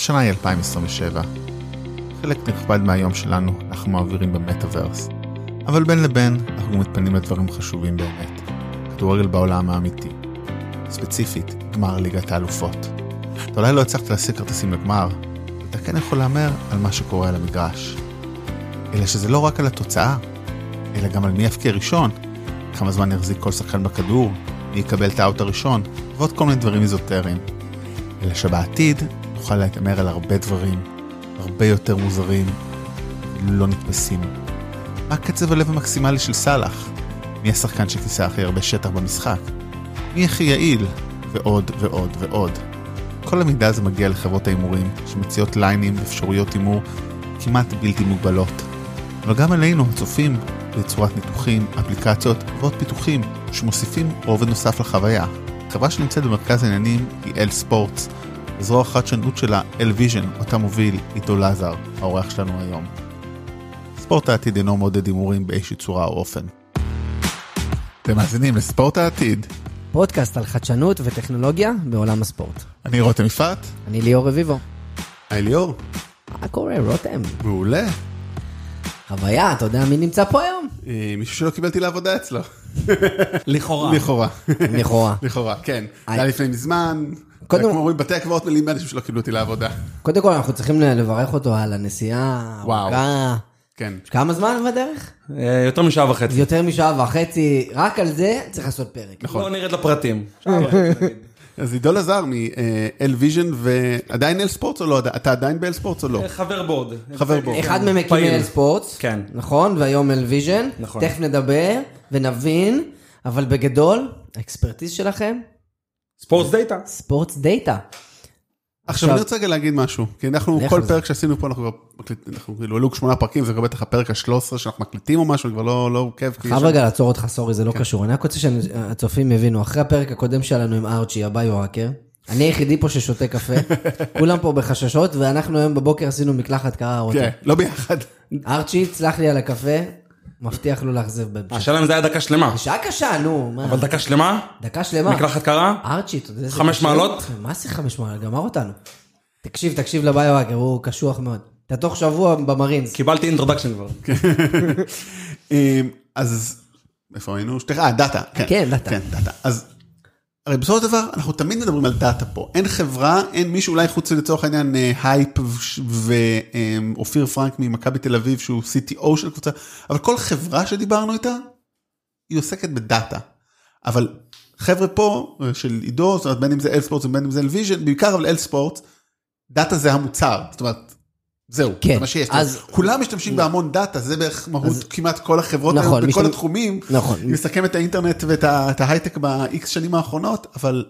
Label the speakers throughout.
Speaker 1: השנה היא 2027. חלק נכבד מהיום שלנו אנחנו מעבירים במטאוורס. אבל בין לבין אנחנו מתפנים לדברים חשובים באמת. כדורגל בעולם האמיתי. ספציפית, גמר ליגת האלופות. אתה אולי לא הצלחת להשיג כרטיסים לגמר, אתה כן יכול להמר על מה שקורה על המגרש. אלא שזה לא רק על התוצאה, אלא גם על מי יפקיע ראשון, כמה זמן יחזיק כל שחקן בכדור, מי יקבל את האוט הראשון, ועוד כל מיני דברים איזוטריים. אלא שבעתיד נוכל להתאמר על הרבה דברים, הרבה יותר מוזרים, לא נתפסים. מה קצב הלב המקסימלי של סאלח? מי השחקן שכיסה הכי הרבה שטח במשחק? מי הכי יעיל? ועוד ועוד ועוד. כל המידע הזה מגיע לחברות ההימורים, שמציעות ליינים ואפשרויות הימור כמעט בלתי מוגבלות. אבל גם עלינו, הצופים, בצורת ניתוחים, אפליקציות ועוד פיתוחים שמוסיפים רובד נוסף לחוויה. חברה שנמצאת במרכז העניינים היא LSports, וזרוע החדשנות שלה LVision, אותה מוביל עידו לזר, האורח שלנו היום. ספורט העתיד אינו מעודד הימורים באיזושהי צורה או אופן. אתם מאזינים לספורט העתיד.
Speaker 2: פודקאסט על חדשנות וטכנולוגיה בעולם הספורט.
Speaker 1: אני רותם יפעת.
Speaker 2: אני ליאור רביבו.
Speaker 1: היי ליאור.
Speaker 2: מה קורה, רותם?
Speaker 1: מעולה.
Speaker 2: חוויה, אתה יודע מי נמצא פה היום?
Speaker 1: אה, מישהו שלא קיבלתי לעבודה אצלו.
Speaker 3: לכאורה.
Speaker 1: לכאורה.
Speaker 2: לכאורה.
Speaker 1: לכאורה, כן. זה היה לפני מזמן.
Speaker 2: קודם-
Speaker 1: כמו אומרים, בתי הקברות מלאים באנשים שלא קיבלו אותי לעבודה.
Speaker 2: קודם כל אנחנו צריכים לברך אותו על הנסיעה
Speaker 1: וואו.
Speaker 2: הארוכה.
Speaker 1: כן.
Speaker 2: כמה זמן בדרך?
Speaker 3: אה, יותר משעה וחצי.
Speaker 2: יותר משעה וחצי, רק על זה צריך לעשות פרק.
Speaker 1: נכון.
Speaker 3: בוא נרד לפרטים.
Speaker 1: אז עידו לזר מ LVision ועדיין LSports או לא? אתה עדיין ב LSports או לא?
Speaker 3: אה, חבר board.
Speaker 1: חבר board.
Speaker 2: אחד הקים
Speaker 3: פעיל.
Speaker 2: LSports,
Speaker 3: כן.
Speaker 2: נכון, והיום LVision,
Speaker 3: נכון.
Speaker 2: תכף נדבר ונבין, אבל בגדול, ה expertise שלכם,
Speaker 3: sport data.
Speaker 2: sports data.
Speaker 1: עכשיו אני רוצה רגע להגיד משהו, כי אנחנו, כל. פרק שעשינו פה, אנחנו כבר מקליטים, אנחנו כאילו העלו שמונה פרקים, זה כבר בטח הפרק ה-13 שאנחנו מקליטים או משהו, אני כבר לא לא עוקב. יש
Speaker 2: חייב רגע לעצור אותך, sorry, זה לא
Speaker 1: כן.
Speaker 2: קשור. אני רק רוצה שהצופים יבינו, אחרי הפרק הקודם שלנו עם ארצ'י, ה bio-hacker, אני היחידי פה ששותה קפה, כולם פה בחששות, ואנחנו היום בבוקר עשינו מקלחת קרה רותם.
Speaker 1: כן, לא ביחד.
Speaker 2: ארצ'י, סלח לי על הקפה, מבטיח לא לאכזב בהמשך.
Speaker 3: השאלה אם זה היה דקה שלמה.
Speaker 2: שעה קשה, נו, מה?
Speaker 3: אבל דקה שלמה?
Speaker 2: דקה שלמה.
Speaker 3: מקלחת קרה?
Speaker 2: ארצ'י, אתה יודע איזה
Speaker 3: חמש? מעלות?
Speaker 2: מה זה חמש מעלות? גמר אותנו. תקשיב, תקשיב ל bio-hacker, הוא קשוח מאוד. אתה תוך שבוע במרינס.
Speaker 3: קיבלתי introduction כבר.
Speaker 1: אמ, אז איפה היינו? אה, דאטה.
Speaker 2: כן, דאטה.
Speaker 1: כן, דאטה. אז הרי בסופו של דבר אנחנו תמיד מדברים על דאטה פה. אין חברה, אין מישהו אולי חוץ לצורך העניין אה, הייפ ואופיר פרנק ממכבי תל אביב שהוא CTO של קבוצה, אבל כל חברה שדיברנו איתה, היא עוסקת בדאטה. אבל חבר'ה פה אה, של עידו, זאת אומרת בין אם זה LSports ובין אם זה LVision, בעיקר אבל LSports, דאטה זה המוצר. זאת אומרת, זהו,
Speaker 2: כן,
Speaker 1: זה מה שיש.
Speaker 2: אז-
Speaker 1: כולם משתמשים בהמון דאטה, זה בערך מהות
Speaker 2: אז-
Speaker 1: כמעט כל החברות
Speaker 2: נכון,
Speaker 1: היום, בכל
Speaker 2: משתמ-
Speaker 1: התחומים.
Speaker 2: נכון.
Speaker 1: אני מסכם את האינטרנט ואת ההייטק ב-X שנים האחרונות, אבל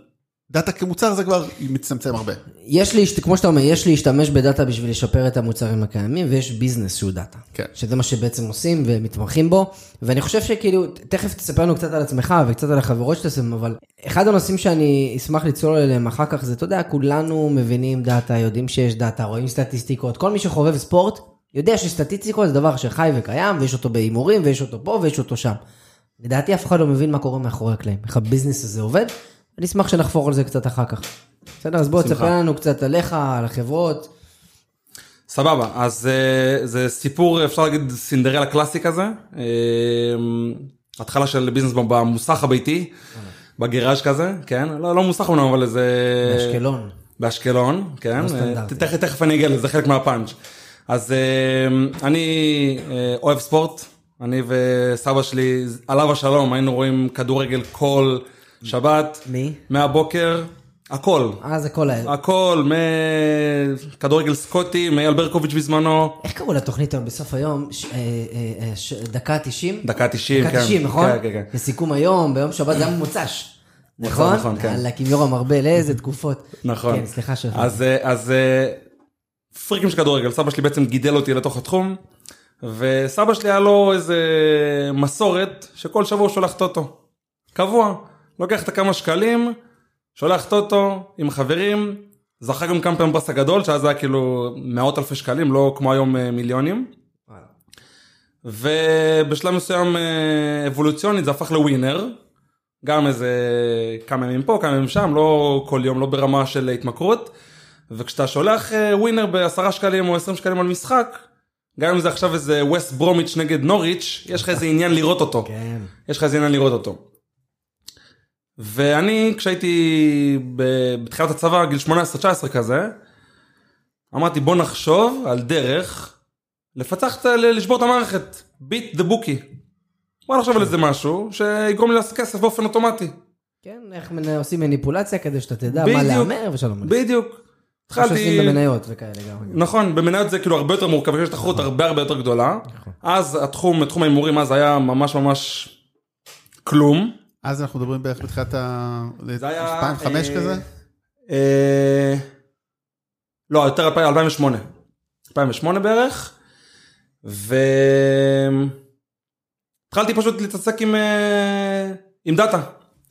Speaker 1: דאטה כמוצר זה כבר מצטמצם הרבה.
Speaker 2: יש לי, כמו שאתה אומר, יש להשתמש בדאטה בשביל לשפר את המוצרים הקיימים, ויש ביזנס שהוא דאטה.
Speaker 1: כן.
Speaker 2: שזה מה שבעצם עושים ומתמחים בו, ואני חושב שכאילו, תכף תספר לנו קצת על עצמך וקצת על החברות שאתם, אבל אחד הנושאים שאני אשמח לצלול אליהם אחר כך זה, אתה יודע, כולנו מבינים דאטה, יודעים שיש דאטה, רואים סטטיסטיקות, כל מי שחובב ספורט, יודע שסטטיסטיקות זה דבר שחי וקיים, ויש אותו בהימורים, ויש אותו פה ויש אותו שם. לדעתי אף אחד לא מבין מה קורה מאחורי הקלעים, איך הביזנס הזה עובד, אני אשמח שנחפור על זה קצת אחר כך. בסדר, אז בוא. תספר לנו קצת עליך, על החברות.
Speaker 3: סבבה, אז אה, זה סיפור, אפשר להגיד סינדרלה קלאסי כזה. אה, התחלה של ביזנס במוסך הביתי, בגראז' כזה, כן? לא, לא מוסך אמנם, אבל זה...
Speaker 2: באשקלון.
Speaker 3: באשקלון, כן?
Speaker 2: לא.
Speaker 3: אה, תכף, תכף אני אגיע לזה, זה חלק מהפאנץ'. אז אני אוהב ספורט, אני וסבא שלי, עליו השלום, היינו רואים כדורגל כל שבת,
Speaker 2: מי?
Speaker 3: מהבוקר, הכל.
Speaker 2: אה, זה כל האלה.
Speaker 3: הכל, מכדורגל סקוטי, מאייל ברקוביץ' בזמנו,
Speaker 2: איך קראו לתוכנית היום בסוף היום? ש- אה, אה, אה, ש- דקה 90?
Speaker 3: דקה 90,
Speaker 2: דקה
Speaker 3: כן.
Speaker 2: 90, נכון?
Speaker 3: כן, כן, כן.
Speaker 2: לסיכום היום, ביום שבת זה היה מוצ"ש. נכון?
Speaker 3: נכון, כן.
Speaker 2: יאללה, עם יורם ארבל, איזה תקופות.
Speaker 3: נכון.
Speaker 2: כן, סליחה שלך.
Speaker 3: אז, אז פריקים של כדורגל, סבא שלי בעצם גידל אותי לתוך התחום, וסבא שלי היה לו איזה מסורת שכל שבוע הוא שולח טוטו. קבוע. לוקח את הכמה שקלים, שולח טוטו עם חברים, זכה גם כמה פעמים בפרס הגדול, שאז היה כאילו מאות אלפי שקלים, לא כמו היום אה, מיליונים. ובשלב מסוים אה, אבולוציונית זה הפך לווינר. גם איזה כמה ימים פה, כמה ימים שם, לא כל יום, לא ברמה של התמכרות. וכשאתה שולח אה, ווינר בעשרה שקלים או עשרים שקלים על משחק, גם אם זה עכשיו איזה ווסט ברומיץ' נגד נוריץ', יש לך איזה עניין לראות אותו.
Speaker 2: כן.
Speaker 3: יש לך איזה עניין לראות אותו. ואני כשהייתי בתחילת הצבא, גיל 18-19 כזה, אמרתי בוא נחשוב על דרך לפצח, לשבור את המערכת, ביט דה בוקי. בוא נחשוב על איזה משהו שיגרום לי לעשות כסף באופן אוטומטי.
Speaker 2: כן, איך עושים מניפולציה כדי שאתה תדע מה. להמר ושלום.
Speaker 3: בדיוק.
Speaker 2: כמו שעושים
Speaker 3: התחלתי,
Speaker 2: במניות וכאלה גם.
Speaker 3: נכון, במניות זה כאילו הרבה יותר מורכב, יש תחרות הרבה הרבה יותר גדולה. אז התחום, תחום ההימורים אז היה ממש ממש כלום.
Speaker 1: אז אנחנו מדברים בערך בתחילת ה...
Speaker 3: זה היה...
Speaker 1: 2005
Speaker 3: אה,
Speaker 1: כזה?
Speaker 3: אה, לא, יותר 2000 2008. 2008 בערך. והתחלתי פשוט להתעסק עם, אה, עם דאטה.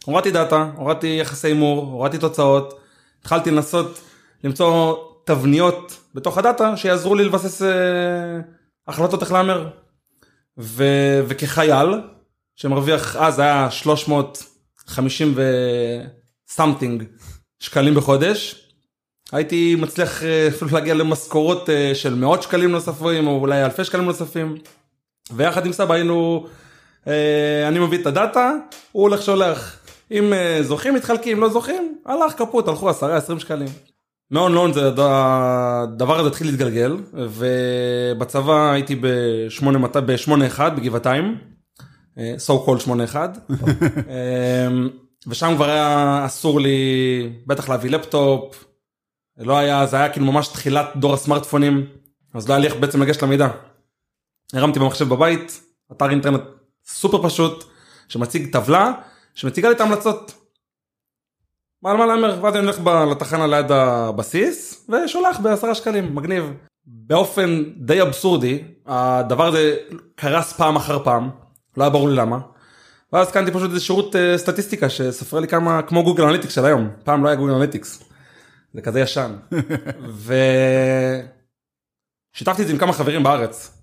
Speaker 3: הורדתי דאטה, הורדתי יחסי הימור, הורדתי תוצאות. התחלתי לנסות למצוא תבניות בתוך הדאטה שיעזרו לי לבסס החלטות איך להמר. ו... וכחייל שמרוויח אז היה 350 ו something שקלים בחודש. הייתי מצליח אה, אפילו להגיע למשכורות אה, של מאות שקלים נוספים או אולי אלפי שקלים נוספים. ויחד עם סבא היינו, אה, אני מביא את הדאטה, הוא הולך שולח. אם זוכים מתחלקים, לא זוכים, הלך כפות, הלכו 10-20 שקלים. מהון להון זה הד- הדבר הזה התחיל להתגלגל ובצבא הייתי ב-81 בגבעתיים, so called 81 אמ, ושם כבר היה אסור לי בטח להביא לפטופ, לא היה, זה היה כאילו ממש תחילת דור הסמארטפונים, אז לא היה לי איך בעצם לגשת למידע. הרמתי במחשב בבית, אתר אינטרנט סופר פשוט, שמציג טבלה, שמציגה לי את ההמלצות. מה על מה להמר, ואז אני הולך לתחנה ליד הבסיס, ושולח בעשרה שקלים, מגניב. באופן די אבסורדי, הדבר הזה קרס פעם אחר פעם, לא היה ברור לי למה. ואז קניתי פשוט איזה שירות אה, סטטיסטיקה שספר לי כמה, כמו גוגל אנליטיקס של היום, פעם לא היה גוגל אנליטיקס. זה כזה ישן. ושיתפתי את זה עם כמה חברים בארץ.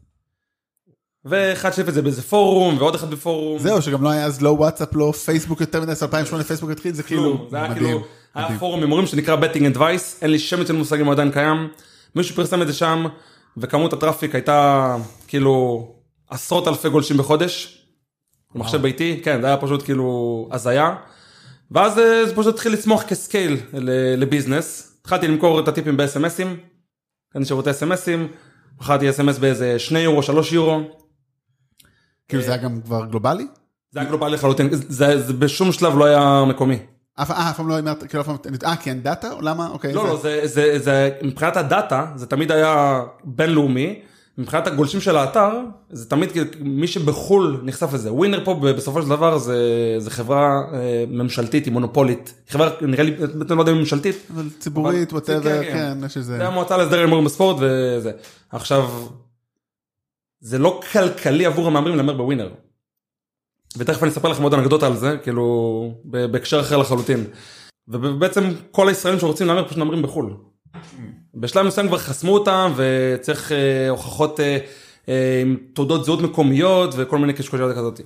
Speaker 3: ואחד שיתף את זה באיזה פורום, ועוד אחד בפורום.
Speaker 1: זהו, שגם לא היה אז לא וואטסאפ, לא פייסבוק יותר מדי, 2008 פייסבוק התחיל, זה כאילו
Speaker 3: זה היה
Speaker 1: מדהים.
Speaker 3: כאילו, היה
Speaker 1: מדהים.
Speaker 3: פורום הימורים שנקרא Betting Advice, אין לי שמץ של מושג אם הוא עדיין קיים, מישהו פרסם את זה שם, וכמות הטראפיק הייתה כאילו עשרות אלפי גולשים בחודש, במחשב ביתי, כן, זה היה פשוט כאילו הזיה, ואז אה, זה פשוט התחיל לצמוח כסקייל לביזנס, התחלתי למכור את הטיפים ב-SMSים, קניתי שירותי SMSים, מכרתי SMS באיזה 2 יורו, 3 יורו,
Speaker 1: כאילו זה היה גם כבר גלובלי?
Speaker 3: זה היה גלובלי לחלוטין, זה, בשום שלב לא היה מקומי.
Speaker 1: אף אה, פעם לא אמרת, כאילו אף פעם, אה כי אין דאטה? למה? אוקיי.
Speaker 3: לא, לא, מבחינת הדאטה, זה תמיד היה בינלאומי, מבחינת הגולשים של האתר, זה תמיד מי שבחו"ל נחשף לזה. ווינר פה בסופו של דבר זה, זה חברה אה, ממשלתית, היא מונופולית. חברה, נראה לי, אני לא יודע אם ממשלתית,
Speaker 1: אבל ציבורית,
Speaker 3: אבל-
Speaker 1: whatever,
Speaker 3: כן,
Speaker 1: כן, יש איזה...
Speaker 3: זה המועצה להסדר הימורים בספורט וזה. עכשיו, זה לא כלכלי עבור המהמרים להמר בווינר. ותכף אני אספר לכם עוד אנקדוטה על זה, כאילו, בהקשר אחר לחלוטין. ובעצם כל הישראלים שרוצים להמר פשוט מהמרים בחו"ל. בשלב מסוים כבר חסמו אותם וצריך אה, הוכחות אה, אה, עם תעודות זהות מקומיות וכל מיני קשקושיות כזאת.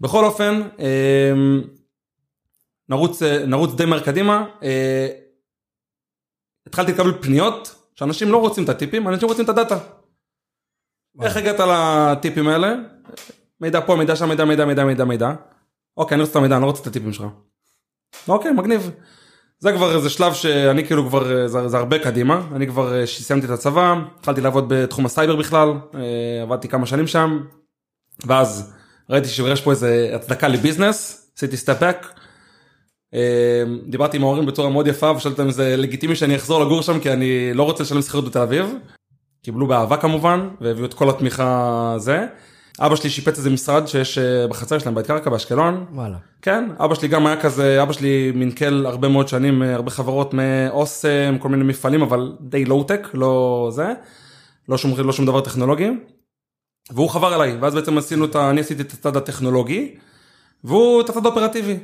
Speaker 3: בכל אופן, נרוץ, נרוץ די מהר קדימה. התחלתי לקבל פניות שאנשים לא רוצים את הטיפים, אנשים רוצים את הדאטה. איך הגעת לטיפים האלה? מידע פה, מידע שם, מידע, מידע, מידע, מידע, מידע. אוקיי, אני רוצה את המידע, אני לא רוצה את הטיפים שלך. אוקיי, מגניב. זה כבר איזה שלב שאני כאילו כבר, זה, זה הרבה קדימה, אני כבר אה, סיימתי את הצבא, התחלתי לעבוד בתחום הסייבר בכלל, אה, עבדתי כמה שנים שם, ואז ראיתי שיש פה איזה הצדקה לביזנס, עשיתי step back, דיברתי עם ההורים בצורה מאוד יפה ושאלתי אם זה לגיטימי שאני אחזור לגור שם כי אני לא רוצה לשלם שכירות בתל אביב, קיבלו באהבה כמובן, והביאו את כל התמיכה זה. אבא שלי שיפץ איזה משרד שיש אה, בחצר שלהם בית קרקע באשקלון,
Speaker 2: וואלה.
Speaker 3: כן, אבא שלי גם היה כזה, אבא שלי מנכ"ל הרבה מאוד שנים, אה, הרבה חברות מאוסם, כל מיני מפעלים, אבל די לואו-טק, לא זה, לא שום, לא שום דבר טכנולוגי. והוא חבר אליי, ואז בעצם עשינו את ה... אני עשיתי את הצד הטכנולוגי, והוא את הצד האופרטיבי.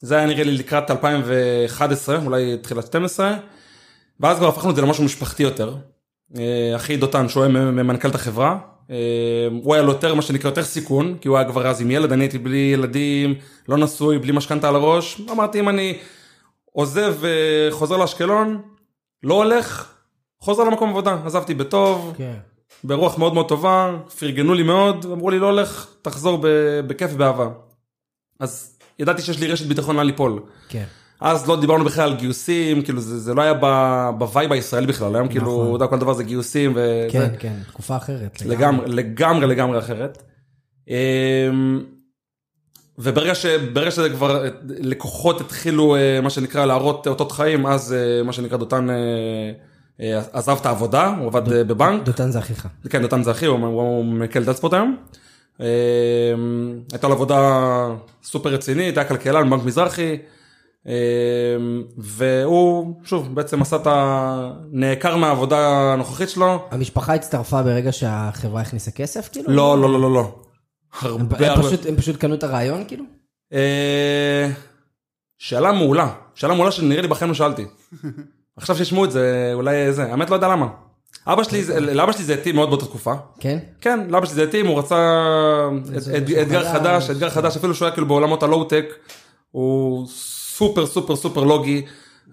Speaker 3: זה היה נראה לי לקראת 2011, אולי תחילת 12, ואז כבר הפכנו את זה למשהו משפחתי יותר. אה, אחי דותן, שהוא היה ממנכ"ל את החברה, הוא היה לו יותר, מה שנקרא, יותר סיכון, כי הוא היה כבר אז עם ילד, אני הייתי בלי ילדים, לא נשוי, בלי משכנתה על הראש. אמרתי, אם אני עוזב וחוזר לאשקלון, לא הולך, חוזר למקום עבודה, עזבתי בטוב,
Speaker 2: כן.
Speaker 3: ברוח מאוד מאוד טובה, פרגנו לי מאוד, אמרו לי לא הולך, תחזור בכיף ובאהבה. אז ידעתי שיש לי רשת ביטחון לאן ליפול.
Speaker 2: כן.
Speaker 3: אז לא דיברנו בכלל על גיוסים, כאילו זה, זה לא היה ב vibe הישראלי בכלל, היום כאילו,
Speaker 2: נכון.
Speaker 3: יודע, כל דבר זה גיוסים וזה.
Speaker 2: כן, כן, תקופה אחרת.
Speaker 3: לגמרי, לגמרי, לגמרי אחרת. אמ, וברגע ש, שזה כבר, לקוחות התחילו, אה, מה שנקרא, להראות אותות חיים, אז אה, מה שנקרא דותן אה, עזב את העבודה, הוא עבד אה, בבנק.
Speaker 2: דותן זה אחיך.
Speaker 3: כן, דותן זה אחי, הוא, הוא מנכ"ל LSports היום. אמ, הייתה לו עבודה סופר רצינית, היה כלכלן בבנק מזרחי. אמ, והוא, שוב, בעצם עשה את ה... נעקר מהעבודה הנוכחית שלו.
Speaker 2: המשפחה הצטרפה ברגע שהחברה הכניסה כסף, כאילו?
Speaker 3: לא, לא, לא, לא, לא.
Speaker 2: הם,
Speaker 3: הרבה הרבה.
Speaker 2: פשוט, הם פשוט קנו את הרעיון, כאילו?
Speaker 3: אה, שאלה מעולה, שאלה מעולה שנראה לי בחיים לא שאלתי. עכשיו שישמעו את זה, אולי זה, האמת לא יודע למה. אבא שלי, זה- לאבא שלי זה התאים מאוד באותה תקופה.
Speaker 2: כן?
Speaker 3: כן, לאבא שלי זה התאים, הוא רצה אתגר
Speaker 2: חדש.
Speaker 3: חדש, אתגר חדש, אפילו שהוא היה כאילו בעולמות הלואו-טק, הוא סופר סופר סופר לוגי,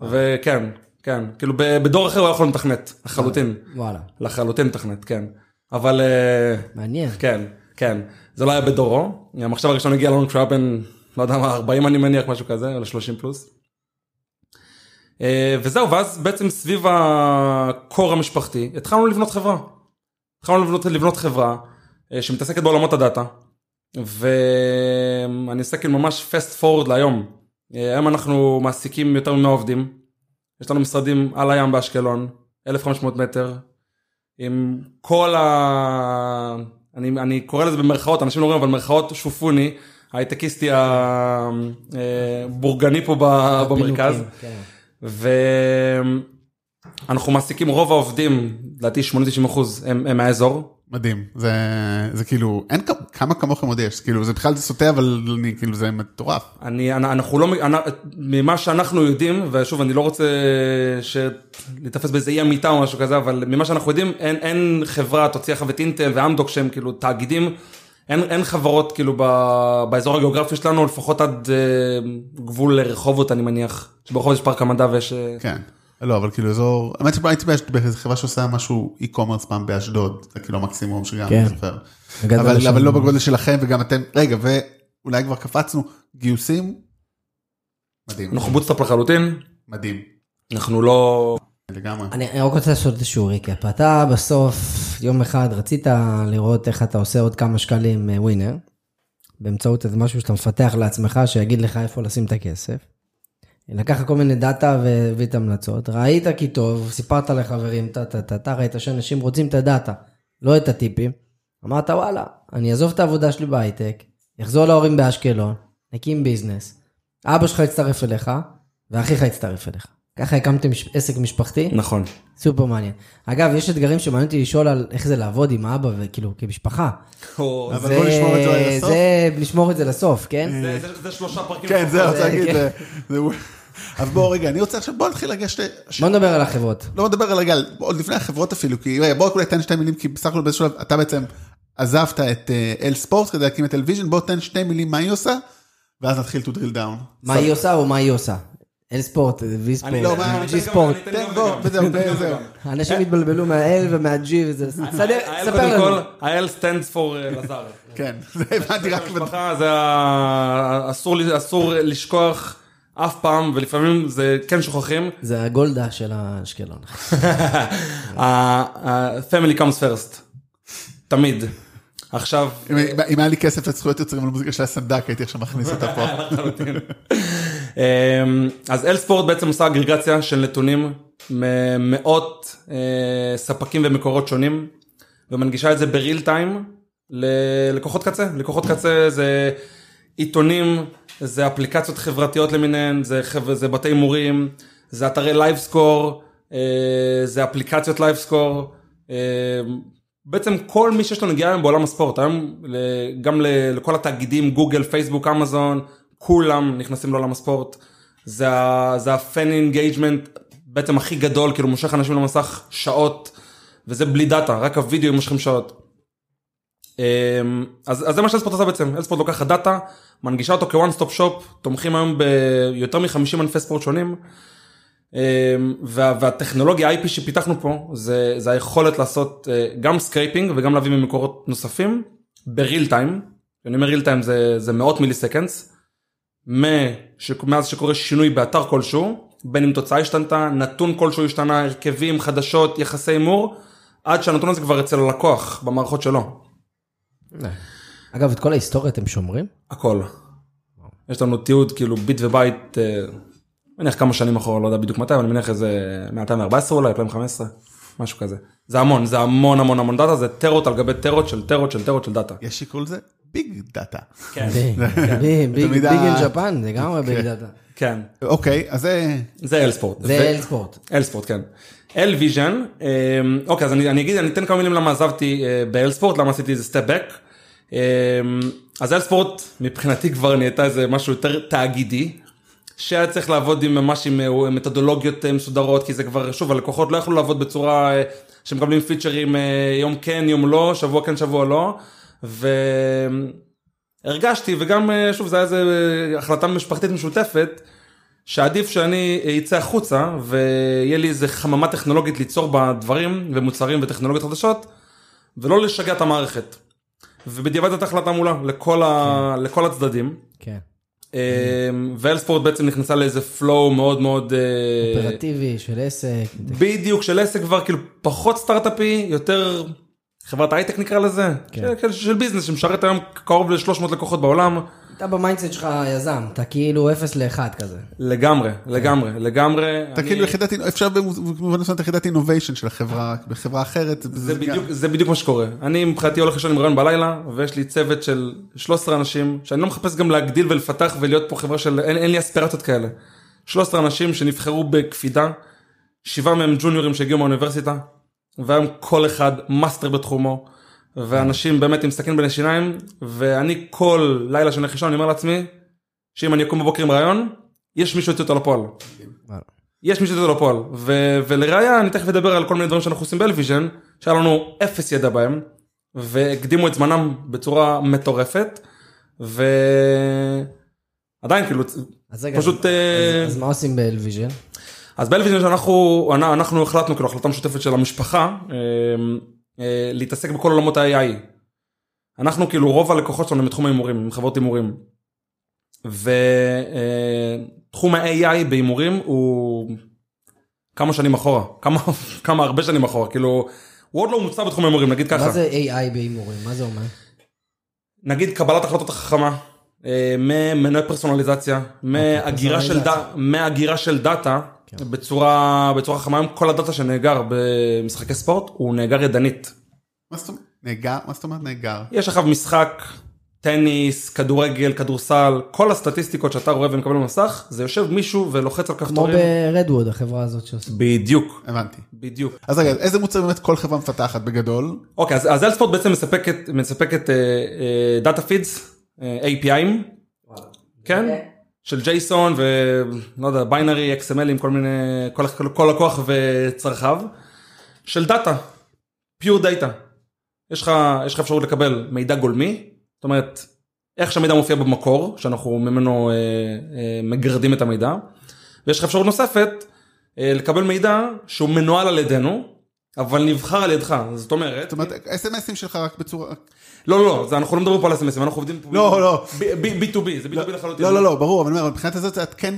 Speaker 3: וכן, כן, כאילו בדור אחר הוא היה יכול לתכנת, לחלוטין,
Speaker 2: וואלה.
Speaker 3: לחלוטין לתכנת, כן. אבל אה,
Speaker 2: מעניין.
Speaker 3: כן, כן, זה לא היה בדורו, המחשב הראשון הגיע לנו כשהוא היה בן, לא יודע מה, 40 אני מניח, משהו כזה, או 30 פלוס. אה, וזהו, ואז בעצם סביב הקור המשפחתי, התחלנו לבנות חברה. התחלנו לבנות, לבנות חברה אה, שמתעסקת בעולמות הדאטה, ואני עושה כאילו ממש fast forward להיום. אה, היום אנחנו מעסיקים יותר מ-100 עובדים, יש לנו משרדים על הים באשקלון, 1,500 מטר, עם כל ה... אני, אני קורא לזה במרכאות, אנשים לא רואים, אבל במרכאות שופוני, ההייטקיסטי הבורגני פה ב- במרכז.
Speaker 2: כן.
Speaker 3: ואנחנו מעסיקים רוב העובדים, לדעתי 80-90 אחוז הם, הם מהאזור.
Speaker 1: מדהים, זה, זה כאילו, אין כ- כמה כמוכם עוד יש, כאילו זה בכלל סוטה אבל אני, כאילו זה מטורף.
Speaker 3: אני, אנ- אנחנו לא, אנ- ממה שאנחנו יודעים, ושוב אני לא רוצה ש... להתאפס באיזה אי אמיתה או משהו כזה, אבל ממה שאנחנו יודעים, אין, אין חברה, תוציא לך את אינטל ואמדוק שהם כאילו תאגידים, אין, אין חברות כאילו ב, באזור הגיאוגרפי שלנו, לפחות עד אה, גבול רחובות אני מניח, שברחובות יש פארק המדע ויש... אה,
Speaker 1: כן. לא אבל כאילו אזור, האמת שפעם הייתי באש- באיזה חברה שעושה משהו e-commerce פעם באשדוד, זה כאילו המקסימום שגם
Speaker 2: כן.
Speaker 1: אני זוכר. אבל, לא בגודל שלכם וגם אתם, רגע ואולי כבר קפצנו, גיוסים, מדהים,
Speaker 3: אנחנו bootstrap לחלוטין,
Speaker 1: מדהים,
Speaker 3: אנחנו לא...
Speaker 1: לגמרי.
Speaker 2: אני רק רוצה לעשות איזשהו recap. אתה בסוף, יום אחד רצית לראות איך אתה עושה עוד כמה שקלים אה, ווינר, באמצעות איזה משהו שאתה מפתח לעצמך, שיגיד לך איפה לשים את הכסף. לקח כל מיני דאטה והביא את המלצות, ראית כי טוב, סיפרת לחברים, טה טה טה טה, ראית שאנשים רוצים את הדאטה, לא את הטיפים. אמרת וואלה, אני אעזוב את העבודה שלי בהייטק, אחזור להורים באשקלון, נקים ביזנס, אבא שלך יצטרף אליך, ואחיך יצטרף אליך. ככה הקמתם מש- עסק משפחתי,
Speaker 3: נכון.
Speaker 2: סופר מעניין. אגב, יש אתגרים שמעניין אותי לשאול על איך זה לעבוד עם אבא, וכאילו, כמשפחה.
Speaker 1: אבל בוא נשמור את זה לסוף.
Speaker 2: זה, לשמור את זה לסוף, כן?
Speaker 3: זה, זה, זה שלושה פרקים.
Speaker 1: כן, זה רוצה להגיד. זה- זה- אז בוא רגע, אני רוצה עכשיו, בוא נתחיל לגשת, ל-
Speaker 2: בוא נדבר על החברות.
Speaker 1: לא מדבר על רגע, עוד לפני החברות אפילו, כי רגע, בוא אולי תן שתי מילים, כי בסך הכל באיזשהו שלב, אתה בעצם עזבת את אה, LSports כדי להקים את LVision, בוא תן שתי מילים מה היא עושה, ואז נתחיל to drill down.
Speaker 2: מה היא עושה או מה היא עושה? LSports, וי ספורט,
Speaker 1: לא,
Speaker 2: ג'י
Speaker 3: גם-
Speaker 2: ספורט.
Speaker 3: וגם.
Speaker 2: אנשים התבלבלו מהאל ומהג'י וזה, סדר, ספר
Speaker 3: קודם
Speaker 2: לנו.
Speaker 3: stands for אה, לזר.
Speaker 1: כן, זה הבנתי רק,
Speaker 3: זה אסור לשכוח אף פעם, ולפעמים זה כן שוכחים.
Speaker 2: זה הגולדה של האשקלון.
Speaker 3: ה-family comes first. תמיד. עכשיו,
Speaker 1: אם- היה לי כסף לזכויות יוצרים על מוזיקה של הסנדק, הייתי עכשיו מכניס אותה פה.
Speaker 3: אמ, אז אל ספורט בעצם עושה אגרגציה של נתונים ממאות אה, ספקים ומקורות שונים ומנגישה את זה ב real time ללקוחות קצה. לקוחות קצה זה עיתונים, זה אפליקציות חברתיות למיניהן, זה, זה בתי הימורים, זה אתרי live score, זה אפליקציות live score. בעצם כל מי שיש לו נגיעה היום בעולם הספורט, היום גם לכל התאגידים, גוגל, פייסבוק, אמזון, כולם נכנסים לעולם הספורט. זה זה ה fan engagement בעצם הכי גדול, כאילו מושך אנשים למסך שעות, וזה בלי דאטה, רק הווידאו מושכים שעות. אמ, אז, אז זה מה ש LSports עושה בעצם, LSports לוקחת דאטה, מנגישה אותו כ one stop shop, תומכים היום ביותר מ-50 ענפי ספורט שונים, וה, והטכנולוגיה IP שפיתחנו פה זה, זה היכולת לעשות אה, גם scraping וגם להביא ממקורות נוספים ב real time. אני אומר ריל טיים זה, זה מאות מיליסקנדס. מאז שקורה שינוי באתר כלשהו בין אם תוצאה השתנתה נתון כלשהו השתנה הרכבים חדשות יחסי הימור עד שהנתון הזה כבר אצל הלקוח במערכות שלו.
Speaker 2: אגב, את כל ההיסטוריה אתם שומרים?
Speaker 3: הכל. יש לנו תיעוד כאילו ביט ובייט, אה, אני מניח כמה שנים אחורה, לא יודע בדיוק מתי, אבל אני מניח איזה מ-2014 אולי, 2015, משהו כזה. זה המון, זה המון המון המון דאטה, זה טרות על גבי טרות של טרות של טרות של דאטה.
Speaker 1: יש שיקראו לזה ביג דאטה.
Speaker 3: כן,
Speaker 2: ביג
Speaker 1: תמיד
Speaker 2: אין ג'פן, זה גם ביג דאטה.
Speaker 3: כן.
Speaker 1: אוקיי, אז זה...
Speaker 3: זה אל ספורט.
Speaker 2: זה אל ספורט.
Speaker 3: אל ספורט, כן. אל ויז'ן, אוקיי, אז אני, אני אגיד, אני אתן כמה מילים למה עזבתי אה, ב LSports, למה עשיתי איזה step back. אז LSports מבחינתי כבר נהייתה איזה משהו יותר תאגידי. שהיה צריך לעבוד עם ממש עם אה, מתודולוגיות אה, מסודרות כי זה כבר שוב הלקוחות לא יכלו לעבוד בצורה שמקבלים פיצ'רים יום כן יום לא שבוע כן שבוע לא והרגשתי וגם שוב זה היה איזה החלטה משפחתית משותפת שעדיף שאני אצא החוצה ויהיה לי איזה חממה טכנולוגית ליצור בה דברים ומוצרים וטכנולוגיות חדשות ולא לשגע את המערכת. ובדיעבד הייתה החלטה מעולה לכל, ה... לכל הצדדים.
Speaker 2: כן.
Speaker 3: אמ, ואלספורט בעצם נכנסה לאיזה פלואו מאוד מאוד אה,
Speaker 2: אופרטיבי של עסק.
Speaker 3: בדיוק של עסק כבר כאילו פחות סטארט-אפי יותר חברת הייטק נקרא לזה
Speaker 2: כן.
Speaker 3: של, של business שמשרת היום קרוב ל-300 לקוחות בעולם
Speaker 2: אתה ב mindset שלך יזם, אתה כאילו 0 ל-1 כזה.
Speaker 3: לגמרי לגמרי לגמרי
Speaker 1: אתה
Speaker 3: אני-
Speaker 1: כאילו יחידת, אפשר במובן מסוים את יחידת innovation של החברה, בחברה אחרת.
Speaker 3: זה בדיוק זה בדיוק מה שקורה אני מבחינתי הולך לישון עם רעיון בלילה ויש לי צוות של 13 אנשים שאני לא מחפש גם להגדיל ולפתח ולהיות פה חברה של אין, אין לי אספירציות כאלה. 13 אנשים שנבחרו בקפידה שבעה מהם ג'וניורים שהגיעו מהאוניברסיטה והיום כל אחד master בתחומו ואנשים באמת עם סכין בין השיניים ואני כל לילה שאני הולך לישון אני אומר לעצמי שאם אני אקום בבוקר עם רעיון יש מישהו יוציא אותו לפועל. יש מישהו שזה לפועל ו- ולראיה אני תכף אדבר על כל מיני דברים שאנחנו עושים ב LVision שהיה לנו אפס ידע בהם והקדימו את זמנם בצורה מטורפת ועדיין כאילו
Speaker 2: אז רגע,
Speaker 3: פשוט,
Speaker 2: אז-
Speaker 3: אה,
Speaker 2: אז מה עושים ב LVision?
Speaker 3: אז ב LVision שאנחנו אנחנו, אנחנו החלטנו כאילו החלטה משותפת של המשפחה אה, אה, להתעסק בכל עולמות ה-AI. אנחנו כאילו רוב הלקוחות שלנו הם מתחום ההימורים הם חברות הימורים. ותחום ה-AI בהימורים הוא כמה שנים אחורה כמה כמה הרבה שנים אחורה כאילו הוא עוד לא מוצא בתחום ההימורים נגיד ככה
Speaker 2: מה זה AI בהימורים? מה זה אומר?
Speaker 3: נגיד קבלת החלטות החכמה אה, ממנועי פרסונליזציה.
Speaker 2: פרסונליזציה.
Speaker 3: מהגירה של דאטה
Speaker 2: כן.
Speaker 3: בצורה בצורה חכמה היום כל הדאטה שנאגר במשחקי ספורט הוא נאגר ידנית
Speaker 1: מה זאת אומרת? נאגר? מה זאת אומרת נאגר?
Speaker 3: יש עכשיו משחק טניס כדורגל כדורסל כל הסטטיסטיקות שאתה רואה ומקבל במסך זה יושב מישהו ולוחץ על
Speaker 2: כמו
Speaker 3: כפתורים
Speaker 2: ברדווד, החברה הזאת שעושה.
Speaker 3: בדיוק
Speaker 1: הבנתי.
Speaker 3: בדיוק
Speaker 1: אז רגע, איזה מוצר באמת כל חברה מפתחת בגדול?
Speaker 3: אוקיי אז, אז LSports בעצם מספקת מספקת data feeds API'ים כן של JSON ולא יודע binary XML עם כל מיני כל, כל, כל לקוח וצרכיו. של דאטה pure data יש לך יש לך אפשרות לקבל מידע גולמי. זאת אומרת איך שהמידע מופיע במקור שאנחנו ממנו אה, אה, מגרדים את המידע. ויש לך אפשרות נוספת אה, לקבל מידע שהוא מנוהל על ידינו אבל נבחר על ידך. זאת אומרת
Speaker 1: זאת אומרת, אס.אם.אסים שלך רק בצורה...
Speaker 3: לא לא זה אנחנו לא מדברים פה על אס.אם.אסים אנחנו עובדים פה
Speaker 1: לא, לא.
Speaker 3: B2B זה B2B לחלוטין
Speaker 1: לא, לא, לא, ברור, אבל אני אומר, מבחינת הזאת את כן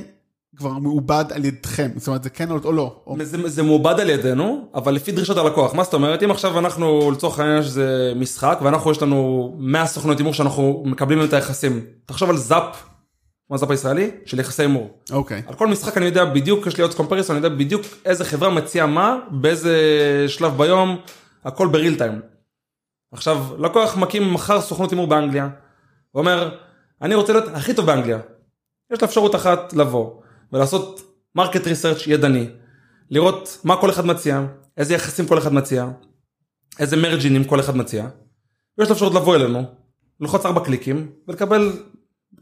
Speaker 1: כבר מעובד על ידכם, זאת אומרת, זה כן או לא. או-
Speaker 3: זה, זה מעובד על ידינו אבל לפי דרישות הלקוח מה זאת אומרת אם עכשיו אנחנו לצורך העניין שזה משחק ואנחנו יש לנו 100 סוכנות הימור שאנחנו מקבלים את היחסים תחשוב על זאפ. כמו הזאפ הישראלי של יחסי הימור
Speaker 1: אוקיי.
Speaker 3: על כל משחק אני יודע בדיוק יש לי עוד comparison אני יודע בדיוק איזה חברה מציעה מה באיזה שלב ביום הכל ב real time. עכשיו לקוח מקים מחר סוכנות הימור באנגליה. ואומר אני רוצה להיות הכי טוב באנגליה. יש לו אפשרות אחת לבוא ולעשות market research ידני. לראות מה כל אחד מציע איזה יחסים כל אחד מציע איזה מרג'ינים כל אחד מציע. ויש לו אפשרות לבוא אלינו ללחוץ ארבע קליקים ולקבל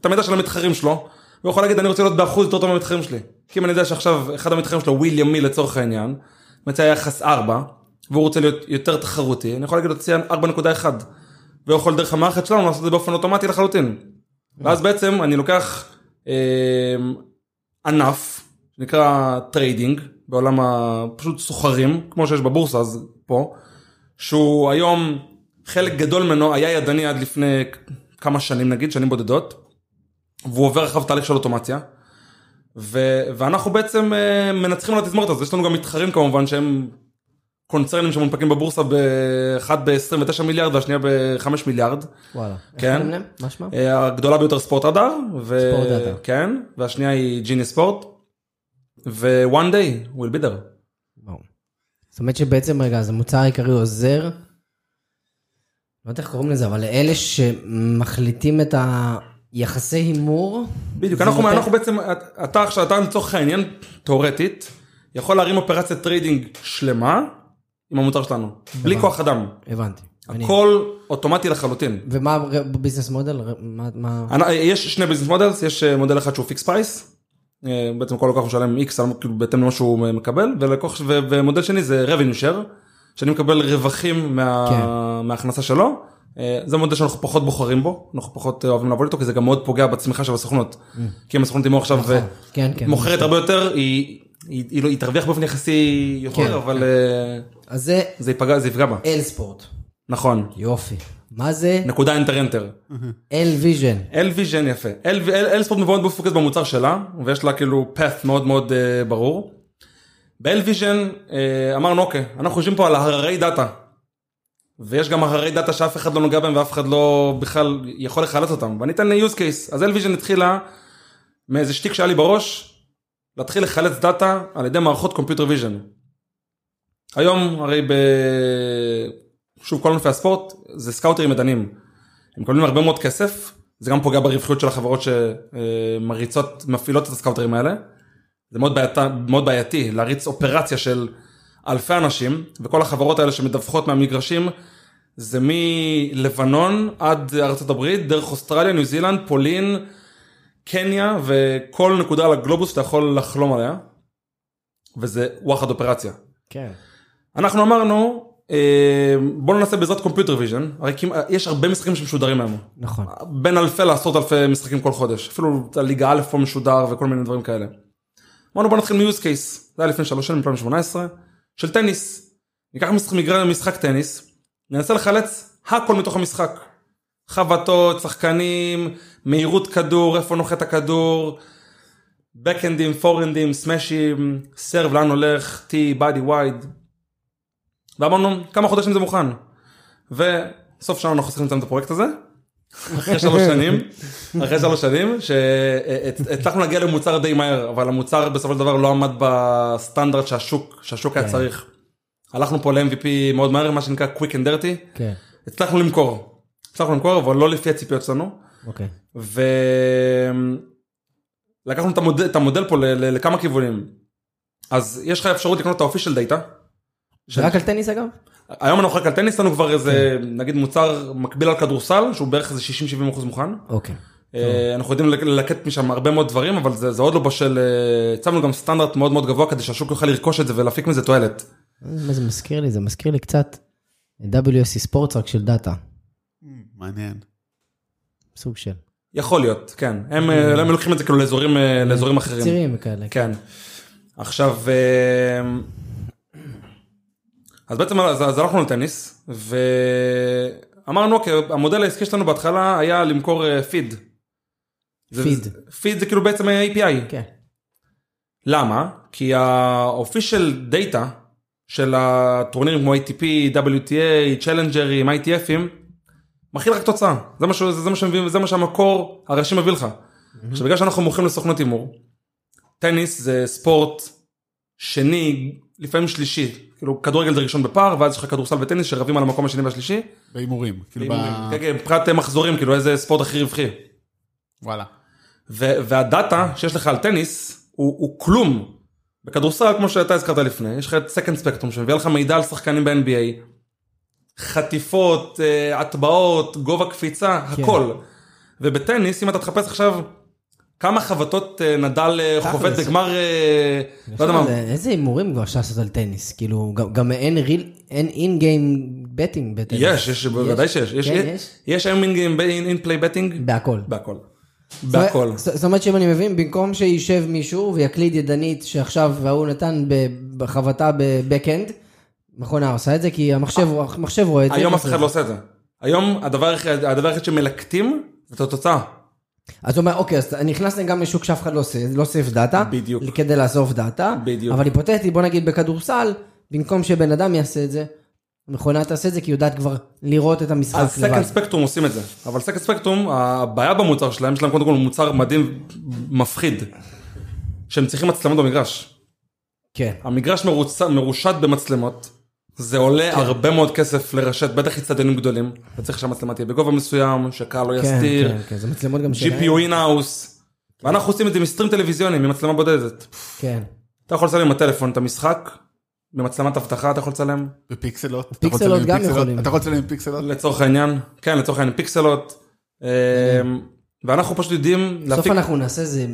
Speaker 3: את המידע של המתחרים שלו. הוא יכול להגיד אני רוצה להיות באחוז יותר טוב מהמתחרים שלי. כי אם אני יודע שעכשיו אחד המתחרים שלו וויליאם מי לצורך העניין מציע יחס 4 והוא רוצה להיות יותר תחרותי אני יכול להגיד לו ציין 4.1 והוא יכול דרך המערכת שלנו לעשות את זה באופן אוטומטי לחלוטין. ואז בעצם אני לוקח אה, ענף שנקרא trading, בעולם ה... פשוט סוחרים, כמו שיש בבורסה אז פה, שהוא היום, חלק גדול ממנו היה ידני עד לפני כמה שנים נגיד, שנים בודדות, והוא עובר עכשיו תהליך של אוטומציה. ו- ואנחנו בעצם uh, מנצחים על התזמורת הזאת, יש לנו גם מתחרים כמובן שהם קונצרנים שמונפקים בבורסה באחד ב-29 מיליארד והשנייה ב-5 מיליארד.
Speaker 2: וואלה.
Speaker 3: כן.
Speaker 2: מה שמם?
Speaker 3: אה, הגדולה ביותר ספורט רדאר, ו...
Speaker 2: ספורט רדאר.
Speaker 3: כן, והשנייה היא ג'יני ספורט, ו-one day will be there.
Speaker 2: וואו. זאת אומרת שבעצם, רגע, אז המוצר העיקרי עוזר, לא יודע איך קוראים לזה, אבל לאלה שמחליטים את היחסי הימור,
Speaker 3: בדיוק, אנחנו,
Speaker 2: נותן-
Speaker 3: אנחנו בעצם, אתה עכשיו, אתה לצורך העניין, תאורטית, יכול להרים אופרציית trading שלמה עם המוצר שלנו, בלי
Speaker 2: הבנתי.
Speaker 3: כוח אדם,
Speaker 2: הבנתי. אני-
Speaker 3: הכל אוטומטי לחלוטין.
Speaker 2: ומה ה business model? מה- מה...
Speaker 3: אני- יש שני business models, יש אה, מודל אחד שהוא fixed price, אה, בעצם כל לקוח משלם על- כאילו בהתאם למה שהוא מקבל, ולקוח, ו- ומודל שני זה revenue share, שאני מקבל רווחים מה,
Speaker 2: כן.
Speaker 3: מההכנסה שלו. אה, זה מודל שאנחנו פחות בוחרים בו, אנחנו פחות אה, אוהבים לעבוד איתו, כי זה גם מאוד פוגע בצמיחה של הסוכנות. כי אם הסוכנות תימור עכשיו
Speaker 2: Mm. נכון. כן, כן.
Speaker 3: מוכרת הרבה יותר, היא, היא, היא, לא- היא תרוויח באופן יחסי
Speaker 2: כן.
Speaker 3: יותר, אבל אה,
Speaker 2: אז זה
Speaker 3: זה ייפגע, זה יפגע בה.
Speaker 2: אל ספורט.
Speaker 3: נכון.
Speaker 2: יופי. מה זה
Speaker 3: נקודה אנטר.
Speaker 2: אל ויז'ן?
Speaker 3: אל ויז'ן יפה. אל אל- אל ספורט מאוד מפוקס במוצר שלה, ויש לה כאילו path מאוד מאוד uh, ברור. ב LVision uh, אמרנו אוקיי, אנחנו יושבים פה על הררי דאטה. ויש גם הררי דאטה שאף אחד לא נוגע בהם ואף אחד לא בכלל יכול לחלץ אותם. ואני אתן use case. אז LVision התחילה מאיזה שטיק שהיה לי בראש, להתחיל לחלץ דאטה על ידי מערכות computer vision. היום הרי ב... שוב כל ענפי הספורט זה סקאוטרים מדענים. הם מקבלים הרבה מאוד כסף, זה גם פוגע ברווחיות של החברות שמריצות, מפעילות את הסקאוטרים האלה. זה מאוד, בעיית, מאוד בעייתי להריץ אופרציה של אלפי אנשים, וכל החברות האלה שמדווחות מהמגרשים, זה מלבנון עד ארצות הברית, דרך אוסטרליה, ניו זילנד, פולין, קניה, וכל נקודה על הגלובוס שאתה יכול לחלום עליה. וזה וואחד אופרציה.
Speaker 2: כן.
Speaker 3: אנחנו אמרנו, אה, בוא ננסה בעזרת computer vision, הרי יש הרבה משחקים שמשודרים היום.
Speaker 2: נכון.
Speaker 3: בין אלפי לעשרות אלפי משחקים כל חודש, אפילו הליגה א' פה משודר וכל מיני דברים כאלה. אמרנו בוא נתחיל מ-use case, זה היה לפני שלוש שנים, 2018, של טניס. ניקח משחק, משחק טניס, ננסה לחלץ הכל מתוך המשחק. חבטות, שחקנים, מהירות כדור, איפה נוחת הכדור, בקאנדים, פורנדים, סמאשים, סרב לאן הולך, טי, בדי וייד. ואמרנו כמה חודשים זה מוכן. וסוף שנה אנחנו צריכים לציין את הפרויקט הזה. אחרי שלוש שנים, אחרי שלוש שנים, שהצלחנו להגיע למוצר די מהר, אבל המוצר בסופו של דבר לא עמד בסטנדרט שהשוק, שהשוק היה
Speaker 2: כן.
Speaker 3: צריך. הלכנו פה ל-MVP מאוד מהר, מה שנקרא quick and dirty,
Speaker 2: כן.
Speaker 3: הצלחנו למכור. הצלחנו למכור, אבל לא לפי הציפיות שלנו.
Speaker 2: אוקיי.
Speaker 3: ולקחנו את המודל, פה לכמה כיוונים. אז יש לך אפשרות לקנות את ה official data.
Speaker 2: זה רק על טניס אגב?
Speaker 3: היום אנחנו רק על טניס, לנו כבר איזה נגיד מוצר מקביל על כדורסל שהוא בערך איזה 60-70 אחוז מוכן.
Speaker 2: אוקיי.
Speaker 3: אה, אנחנו יודעים לק- ללקט משם הרבה מאוד דברים אבל זה, זה עוד לא בשל, אה, הצבנו גם סטנדרט מאוד מאוד גבוה כדי שהשוק יוכל לרכוש את זה ולהפיק מזה תועלת.
Speaker 2: מה זה מזכיר לי? זה מזכיר לי קצת WSC ספורט רק של דאטה.
Speaker 1: מעניין.
Speaker 2: סוג של.
Speaker 3: יכול להיות, כן. הם, אה, הם לוקחים את זה כאילו לאזורים, לאזורים אחרים.
Speaker 2: צירים וכאלה.
Speaker 3: כן. עכשיו, אה, אז בעצם אז, אז הלכנו לטניס, ואמרנו, אוקיי, המודל העסקי שלנו בהתחלה היה למכור אה, פיד. זה-
Speaker 2: פיד.
Speaker 3: פיד זה כאילו בעצם API.
Speaker 2: כן.
Speaker 3: למה? כי ה-official data של הטורנירים כמו ATP, WTA, צ'לנג'רים, ITFים, מכיל רק תוצאה. זה מה, ש- זה מה שמביא, זה מה שהמקור הראשי מביא לך. עכשיו בגלל שאנחנו מוכרים לסוכנות הימור, טניס זה ספורט שני, לפעמים שלישי. כאילו כדורגל זה ראשון בפער, ואז יש לך כדורסל וטניס שרבים על המקום השני והשלישי.
Speaker 1: בהימורים. כאילו.
Speaker 3: כן, כן, מבחינת מחזורים, כאילו איזה ספורט הכי רווחי.
Speaker 1: וואלה.
Speaker 3: ו- והדאטה שיש לך על טניס הוא, הוא כלום. בכדורסל כמו שאתה הזכרת לפני יש לך את Second Spectrum שמביא לך מידע על שחקנים ב-NBA. חטיפות, אה, הטבעות, גובה קפיצה,
Speaker 2: כן.
Speaker 3: הכל. ובטניס אם אתה תחפש עכשיו כמה חבטות אה, נדל אה. חובט בגמר, אה, לא יודע מה,
Speaker 2: זה- איזה הימורים כבר אפשר לעשות על טניס? כאילו, גם- אין real, אין in-game betting בטניס.
Speaker 3: יש, יש, בוודאי שיש, יש,
Speaker 2: כן, יש?
Speaker 3: היום אין play betting
Speaker 2: בהכל.
Speaker 3: בהכל. בהכל.
Speaker 2: זאת זאת אומרת שאם אני מבין, במקום שישב מישהו ויקליד ידנית שעכשיו והוא נתן בחבטה ב-backhand, מכונה עושה את זה כי המחשב רואה את זה.
Speaker 3: היום אף אחד לא עושה את זה. היום הדבר היחיד שמלקטים זה את התוצאה.
Speaker 2: אז הוא אומר, אוקיי, אז אני נכנס גם לשוק שאף אחד לא עושה, לא אוסף דאטה.
Speaker 3: בדיוק.
Speaker 2: כדי לאסוף דאטה.
Speaker 3: בדיוק.
Speaker 2: אבל היפותטי, בוא נגיד בכדורסל, במקום שבן אדם יעשה את זה, המכונה תעשה את זה כי היא יודעת כבר לראות את המשחק
Speaker 3: אז סקנד ספקטרום עושים את זה. אבל Second Spectrum, הבעיה במוצר שלהם, יש להם קודם כל מוצר מדהים, מפחיד. שהם צריכים מצלמות במגרש.
Speaker 2: כן.
Speaker 3: המגרש מרוצ... מרושת במצלמות. זה עולה
Speaker 2: כן.
Speaker 3: הרבה מאוד כסף לרשת, בטח אצטדיונים גדולים. וצריך שהמצלמה תהיה בגובה מסוים, שקהל לא
Speaker 2: כן,
Speaker 3: יסתיר.
Speaker 2: כן, כן, זה מצלמות גם שלהם.
Speaker 3: GPU in-house. ואנחנו עושים את זה מ stream טלוויזיוני, ממצלמה בודדת.
Speaker 2: כן.
Speaker 3: אתה יכול לצלם עם הטלפון את המשחק, במצלמת אבטחה אתה יכול לצלם,
Speaker 1: בפיקסלות. אתה
Speaker 2: פיקסלות
Speaker 1: עם
Speaker 2: גם? יכולים.
Speaker 1: אתה יכול לצלם עם פיקסלות?
Speaker 3: לצורך העניין, כן לצורך העניין פיקסלות. אמ, ואנחנו פשוט יודעים
Speaker 2: בסוף
Speaker 3: להפיק,
Speaker 2: אנחנו נעשה איזה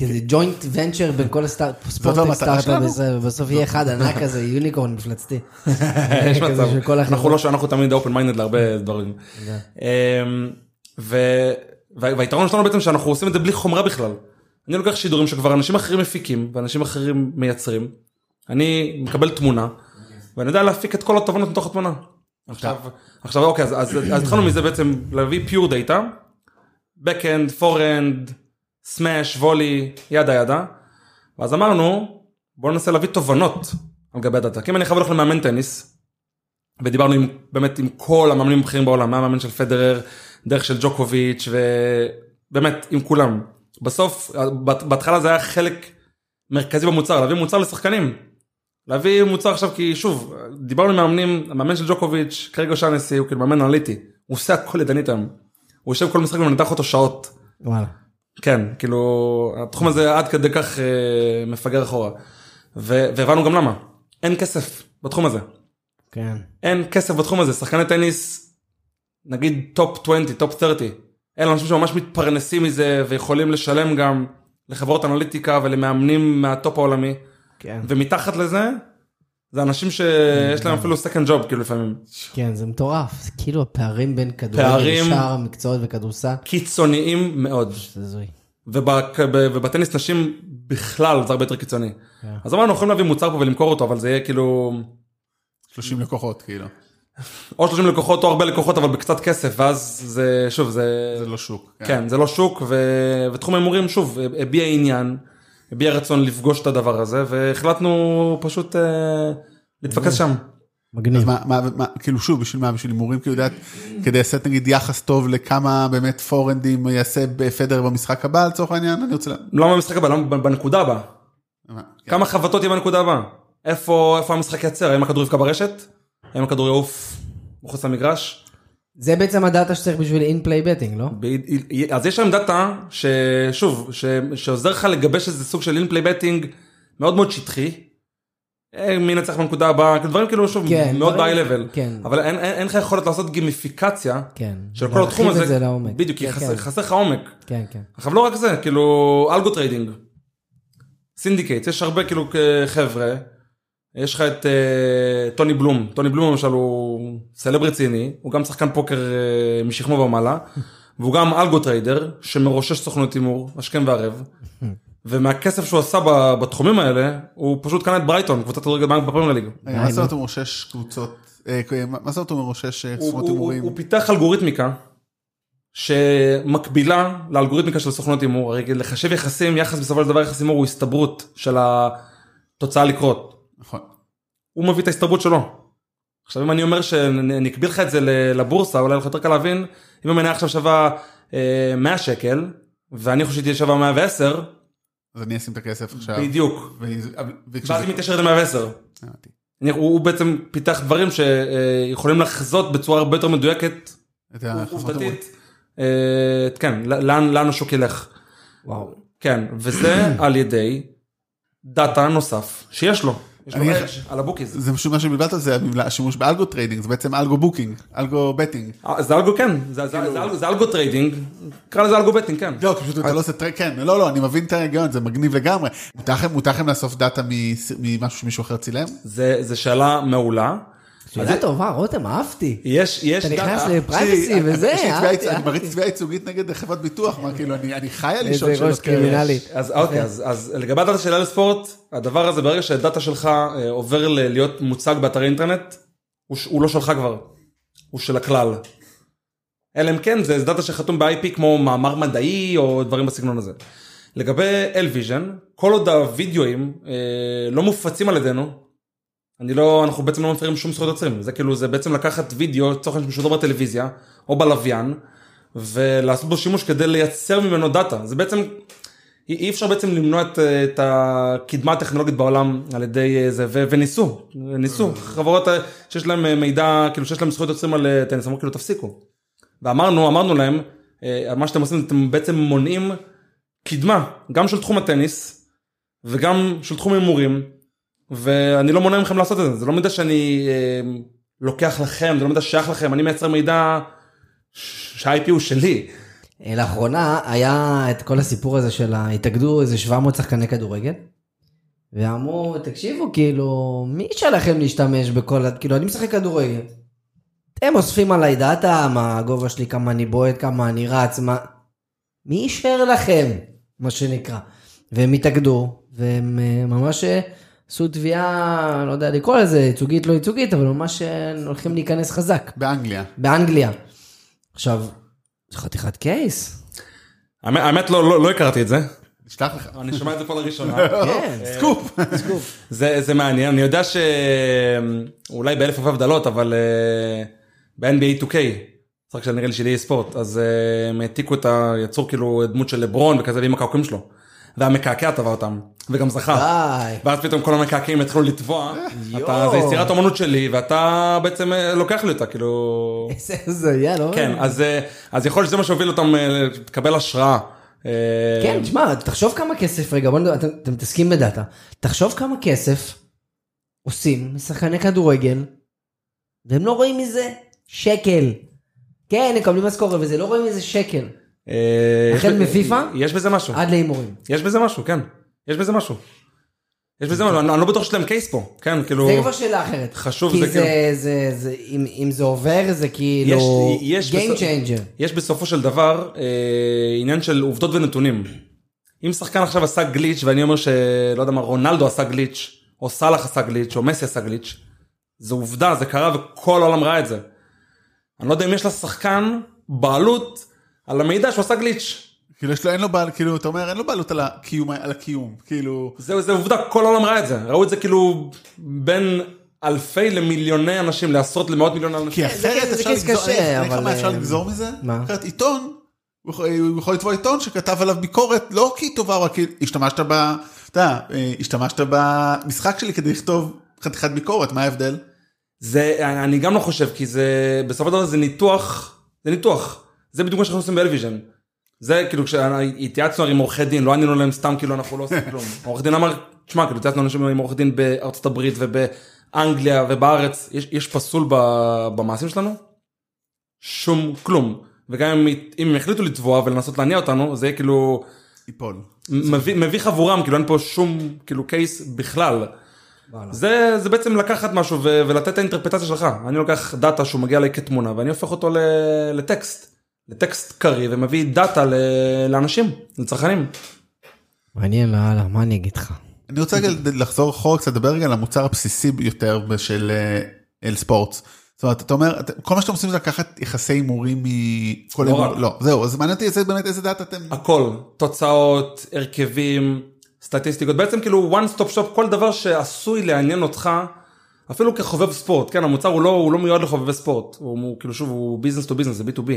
Speaker 2: כזה ג'וינט ונצ'ר בין כל
Speaker 1: לא
Speaker 2: הספורטק
Speaker 1: המטרה
Speaker 2: סטארט-אפ ובסוף יהיה אחד ענק כזה, יוניקורן מפלצתי.
Speaker 3: יש מצב, אנחנו. לא שאנחנו תמיד open minded להרבה דברים. אמ, ו- וה- והיתרון שלנו בעצם שאנחנו עושים את זה בלי חומרה בכלל. אני לוקח שידורים שכבר אנשים אחרים מפיקים ואנשים אחרים מייצרים. אני מקבל תמונה ואני יודע להפיק את כל התובנות מתוך התמונה. עכשיו, עכשיו אוקיי אז התחלנו מזה בעצם להביא פיור דאטה, backend, forend, smash, volley, ידה ידה. ואז אמרנו בוא ננסה להביא תובנות על גבי הדאטה. כי אם אני חייב הולך למאמן טניס ודיברנו עם, באמת עם כל המאמנים הבכירים בעולם, מהמאמן של פדרר, דרך של ג'וקוביץ' ובאמת עם כולם. בסוף, בהתחלה זה היה חלק מרכזי במוצר, להביא מוצר לשחקנים. להביא מוצר עכשיו כי שוב, דיברנו עם מאמנים, המאמן של ג'וקוביץ', כרגע שאנסי הוא כאילו מאמן אנליטי, הוא עושה הכל ידנית היום. הוא יושב כל משחק ומנתח אותו שעות.
Speaker 2: וואלה.
Speaker 3: כן, כאילו, התחום הזה עד כדי כך אה, מפגר אחורה. ו- והבנו גם למה, אין כסף בתחום הזה.
Speaker 2: כן.
Speaker 3: אין כסף בתחום הזה, שחקני טניס, נגיד טופ 20, טופ 30, אלה אנשים שממש מתפרנסים מזה ויכולים לשלם גם לחברות אנליטיקה ולמאמנים מהטופ העולמי,
Speaker 2: כן.
Speaker 3: ומתחת לזה, זה אנשים שיש להם אפילו second job כאילו לפעמים.
Speaker 2: כן, זה מטורף. זה כאילו הפערים בין כדורגל
Speaker 3: פערים-
Speaker 2: לשאר המקצועות וכדורסל.
Speaker 3: קיצוניים מאוד. ובטניס נשים בכלל זה הרבה יותר קיצוני.
Speaker 2: כן.
Speaker 3: אז אמרנו יכולים להביא מוצר פה ולמכור אותו אבל זה יהיה כאילו
Speaker 1: 30 לקוחות כאילו.
Speaker 3: או 30 לקוחות או הרבה לקוחות אבל בקצת כסף ואז זה שוב זה
Speaker 1: זה לא שוק.
Speaker 3: כן זה לא שוק ותחום ההימורים שוב הביע עניין הביע רצון לפגוש את הדבר הזה והחלטנו פשוט אה, להתפקס שם.
Speaker 2: מגניב.
Speaker 1: אז מה, מה, מה, כאילו שוב, בשביל מה? בשביל הימורים, כאילו, יודעת, כדי לעשות נגיד יחס טוב לכמה באמת פורנדים יעשה בפדר במשחק הבא לצורך העניין, אני רוצה...
Speaker 3: למה במשחק הבא? למה בנקודה הבאה?
Speaker 1: מה.
Speaker 3: כמה חבטות יהיה בנקודה הבאה? איפה איפה המשחק ייצר? האם הכדור יפגע ברשת? האם הכדור יעוף מחוץ למגרש?
Speaker 2: זה בעצם הדאטה שצריך בשביל in-play betting, לא?
Speaker 3: אז יש להם דאטה ששוב ש- שעוזר לך לגבש איזה סוג של in-play betting מאוד מאוד שטחי. אה, מי ינצח בנקודה הבאה דברים כאילו שוב
Speaker 2: כן,
Speaker 3: מאוד B level
Speaker 2: כן.
Speaker 3: אבל אין- אין אין לך יכולת לעשות גימיפיקציה
Speaker 2: כן.
Speaker 3: של כל התחום הזה
Speaker 2: זה לעומק.
Speaker 3: בדיוק כי
Speaker 2: כן,
Speaker 3: חסר-
Speaker 2: כן.
Speaker 3: חסר לך עומק.
Speaker 2: כן, כן.
Speaker 3: עכשיו לא רק זה כאילו algo trading. syndicate יש הרבה כאילו חבר'ה. יש לך את אה, טוני בלום טוני בלום למשל הוא סלב רציני הוא גם שחקן פוקר אה, משכמו ומעלה והוא גם algo trader שמרושש סוכנות הימור השכם והערב. ומהכסף שהוא עשה בתחומים האלה הוא פשוט קנה את ברייטון קבוצת כדורגל בפרמייר ליג.
Speaker 1: רגע, מה זאת אומרת הוא מרושש קבוצות, אה, מה זאת אומרת הוא מרושש אה, סוכנות הימורים?
Speaker 3: הוא פיתח אלגוריתמיקה שמקבילה לאלגוריתמיקה של סוכנות הימור, הרי לחשב יחסים, יחס בסופו של דבר יחס הימור הוא הסתברות של התוצאה לקרות.
Speaker 1: נכון.
Speaker 3: הוא מביא את ההסתברות שלו. עכשיו אם אני אומר שאני אקביל לך את זה לבורסה אולי לך יותר קל להבין אם המניה עכשיו שווה אה, 100 שקל ואני חושב שהיא תהיה שווה 110
Speaker 1: אז אני אשים את הכסף עכשיו.
Speaker 3: בדיוק ואז היא מתיישרת ל-110.
Speaker 1: הבנתי.
Speaker 3: אני- הוא הוא בעצם פיתח דברים שיכולים לחזות בצורה הרבה יותר מדויקת. עובדתית, אה, כן, לאן לאן השוק ילך.
Speaker 2: וואו.
Speaker 3: כן, וזה על ידי דאטה נוסף שיש לו. יש לו edge על ה bookies.
Speaker 1: זה פשוט מה שבלבלת זה השימוש באלגו טריידינג, זה בעצם algo booking, algo betting.
Speaker 3: אה, זה algo כן, זה- algo- trading, קרא לזה algo betting, כן.
Speaker 1: לא, פשוט אתה לא עושה trade, כן, לא, לא, אני מבין את ההיגיון, זה מגניב לגמרי. מותר לכם- לאסוף דאטה ממשהו שמישהו אחר צילם?
Speaker 3: זה שאלה מעולה.
Speaker 2: שאלה טובה, רותם, אהבתי.
Speaker 3: יש, יש,
Speaker 2: אתה נכנס
Speaker 3: דאטה-
Speaker 2: ל
Speaker 1: privacy
Speaker 2: וזה, אהבתי,
Speaker 1: אני מריץ. תביעה ייצוגית נגד חברת ביטוח, מה כאילו, אני אני חי על לשאול
Speaker 2: איזה
Speaker 1: שאלות
Speaker 2: ראש קרימינלי.
Speaker 3: אז אוקיי, אז, אז לגבי הדאטה של LSports, הדבר הזה ברגע שהדאטה שלך אה, עובר להיות מוצג באתרי אינטרנט, הוא לא שלך כבר, הוא של הכלל. אלא אם כן זה דאטה שחתום ב-IP כמו מאמר מדעי או דברים בסגנון הזה. לגבי LVision, כל עוד הווידאוים אה, לא מופצים על ידינו, אני לא, אנחנו בעצם לא מפרים שום זכויות יוצרים, זה כאילו זה בעצם לקחת וידאו, תוכן שמשודר בטלוויזיה או בלוויין, ולעשות בו שימוש כדי לייצר ממנו דאטה, זה בעצם אי אפשר בעצם למנוע את, אה, את הקדמה הטכנולוגית בעולם על ידי אה, זה ו, וניסו. ניסו. חברות אה, שיש להם אה, מידע כאילו שיש להם זכויות יוצרים על אה, טניס אמרו כאילו תפסיקו. ואמרנו אמרנו להם אה, מה שאתם עושים אתם בעצם מונעים קדמה גם של תחום הטניס וגם של תחום הימורים ואני לא מונע מכם לעשות את זה זה לא מידע שאני אה, לוקח לכם זה לא מידע ששייך לכם אני מייצר מידע שה-IP הוא שלי.
Speaker 2: אה, לאחרונה היה את כל הסיפור הזה של. התאגדו איזה 700 שחקני כדורגל. ואמרו, תקשיבו, כאילו, מי אישר לכם להשתמש בכל. כאילו, אני משחק כדורגל. אתם אוספים עליי דאטה, מה הגובה שלי, כמה אני בועט, כמה אני רץ, מה... מי אישר לכם, מה שנקרא. והם התאגדו, והם אה, ממש אה, עשו תביעה, לא יודע לקרוא לזה, ייצוגית, לא ייצוגית, אבל ממש אה, הולכים להיכנס חזק.
Speaker 1: באנגליה.
Speaker 2: באנגליה. עכשיו, זה חתיכת case.
Speaker 3: האמת, לא, לא, לא הכרתי את זה.
Speaker 1: נשלח לך.
Speaker 3: אני שומע את זה פה לראשונה.
Speaker 2: כן.
Speaker 1: סקופ.
Speaker 3: זה, זה מעניין, אני יודע שאולי באלף אלף הבדלות, אבל אה, ב-NBA 2K, משחק של נראה לי של EA ספורט, אז אה, הם העתיקו את היצור כאילו דמות של לברון וכזה ועם הקעקועים שלו. והמקעקע טבע אותם, וגם זכה.
Speaker 2: די.
Speaker 3: ואז פתאום כל המקעקעים התחילו לטבוע. אתה, זה יצירת אומנות שלי ואתה בעצם אה, לוקח לי אותה, כאילו...
Speaker 2: איזה הזיה, לא?
Speaker 3: כן, אז, אה, אז יכול להיות שזה מה שהוביל אותם אה, לקבל השראה. אה,
Speaker 2: כן, תשמע, תחשוב כמה כסף, רגע, בוא נדבר, אתם, אתם מתעסקים בדאטה, תחשוב כמה כסף עושים משחקני כדורגל, והם לא רואים מזה שקל. כן, הם מקבלים משכורת וזה, לא רואים מזה שקל.
Speaker 3: אה,
Speaker 2: החל מפיפ"א?
Speaker 3: יש בזה משהו.
Speaker 2: עד להימורים.
Speaker 3: יש בזה משהו, כן. יש בזה משהו. יש בזה משהו, אני לא בטוח שיש להם קייס פה, כן, כאילו...
Speaker 2: זה כבר שאלה אחרת.
Speaker 3: חשוב,
Speaker 2: כי
Speaker 3: זה כאילו-
Speaker 2: זה, אם, זה עובר, זה כאילו Game changer.
Speaker 3: יש בסופו של דבר אה, עניין של עובדות ונתונים. אם שחקן עכשיו עשה גליץ' ואני אומר שלא יודע מה רונלדו עשה גליץ' או סאלח עשה גליץ' או מסי עשה גליץ' זה עובדה זה קרה וכל העולם ראה את זה. אני לא יודע אם יש לשחקן בעלות על המידע שהוא עשה גליץ'.
Speaker 1: כאילו יש לו, אין לו בעל, כאילו, אתה אומר, אין לו בעלות על הקיום, על הקיום, כאילו,
Speaker 3: זהו זה עובדה כל העולם ראה את זה ראו את זה כאילו בין אלפי למיליוני אנשים לעשרות למאות מיליוני אנשים.
Speaker 1: כי אחרת אפשר לגזור,
Speaker 2: אבל,
Speaker 1: מה אפשר
Speaker 2: אה,
Speaker 1: לגזור מזה?
Speaker 2: מה?
Speaker 1: אחרת עיתון, הוא יכול- לתבוע עיתון שכתב עליו ביקורת, לא כי טובה, רק כי השתמשת ב... אתה יודע, אה, השתמשת במשחק שלי כדי לכתוב חתיכת ביקורת, מה ההבדל?
Speaker 3: זה אני גם לא חושב כי זה בסופו של דבר זה ניתוח זה ניתוח זה בדיוק מה שאנחנו עושים ב-LVision. זה כאילו כשהתייעצנו עם עורכי דין לא ענינו להם סתם כאילו אנחנו לא עושים כלום. העורך דין אמר תשמע כאילו התייעצנו אנשים עם עורך דין בארצות הברית ובאנגליה ובארץ יש, יש פסול ב- במעשים שלנו? שום כלום וגם אם, אם הם החליטו לתבוע ולנסות להניע אותנו זה יהיה כאילו
Speaker 1: ייפול.
Speaker 3: מביא, מביא חבורם כאילו אין פה שום כאילו case בכלל.
Speaker 2: וואלה.
Speaker 3: זה, זה בעצם לקחת משהו ו- ולתת את האינטרפרטציה שלך. אני לוקח דאטה שהוא מגיע אליי כתמונה ואני הופך אותו ל- לטקסט. לטקסט קריא ומביא דאטה לאנשים, לצרכנים.
Speaker 2: מעניין לאללה, מה אני אגיד לך?
Speaker 1: אני רוצה רגע לחזור אחורה קצת, לדבר רגע על המוצר הבסיסי ביותר של LSports. זאת אומרת, אתה אומר, כל מה שאתם עושים זה לקחת יחסי הימורים מכל
Speaker 3: אתר
Speaker 1: הימור,
Speaker 3: רק.
Speaker 1: לא, זהו, אז מעניין אותי באמת איזה דאטה אתם,
Speaker 3: הכל, תוצאות, הרכבים, סטטיסטיקות, בעצם כאילו one stop shop, כל דבר שעשוי לעניין אותך, אפילו כחובב ספורט, כן, המוצר הוא לא, הוא לא מיועד לחובבי ספורט, הוא, הוא כאילו שוב, הוא business to business, זה B2B.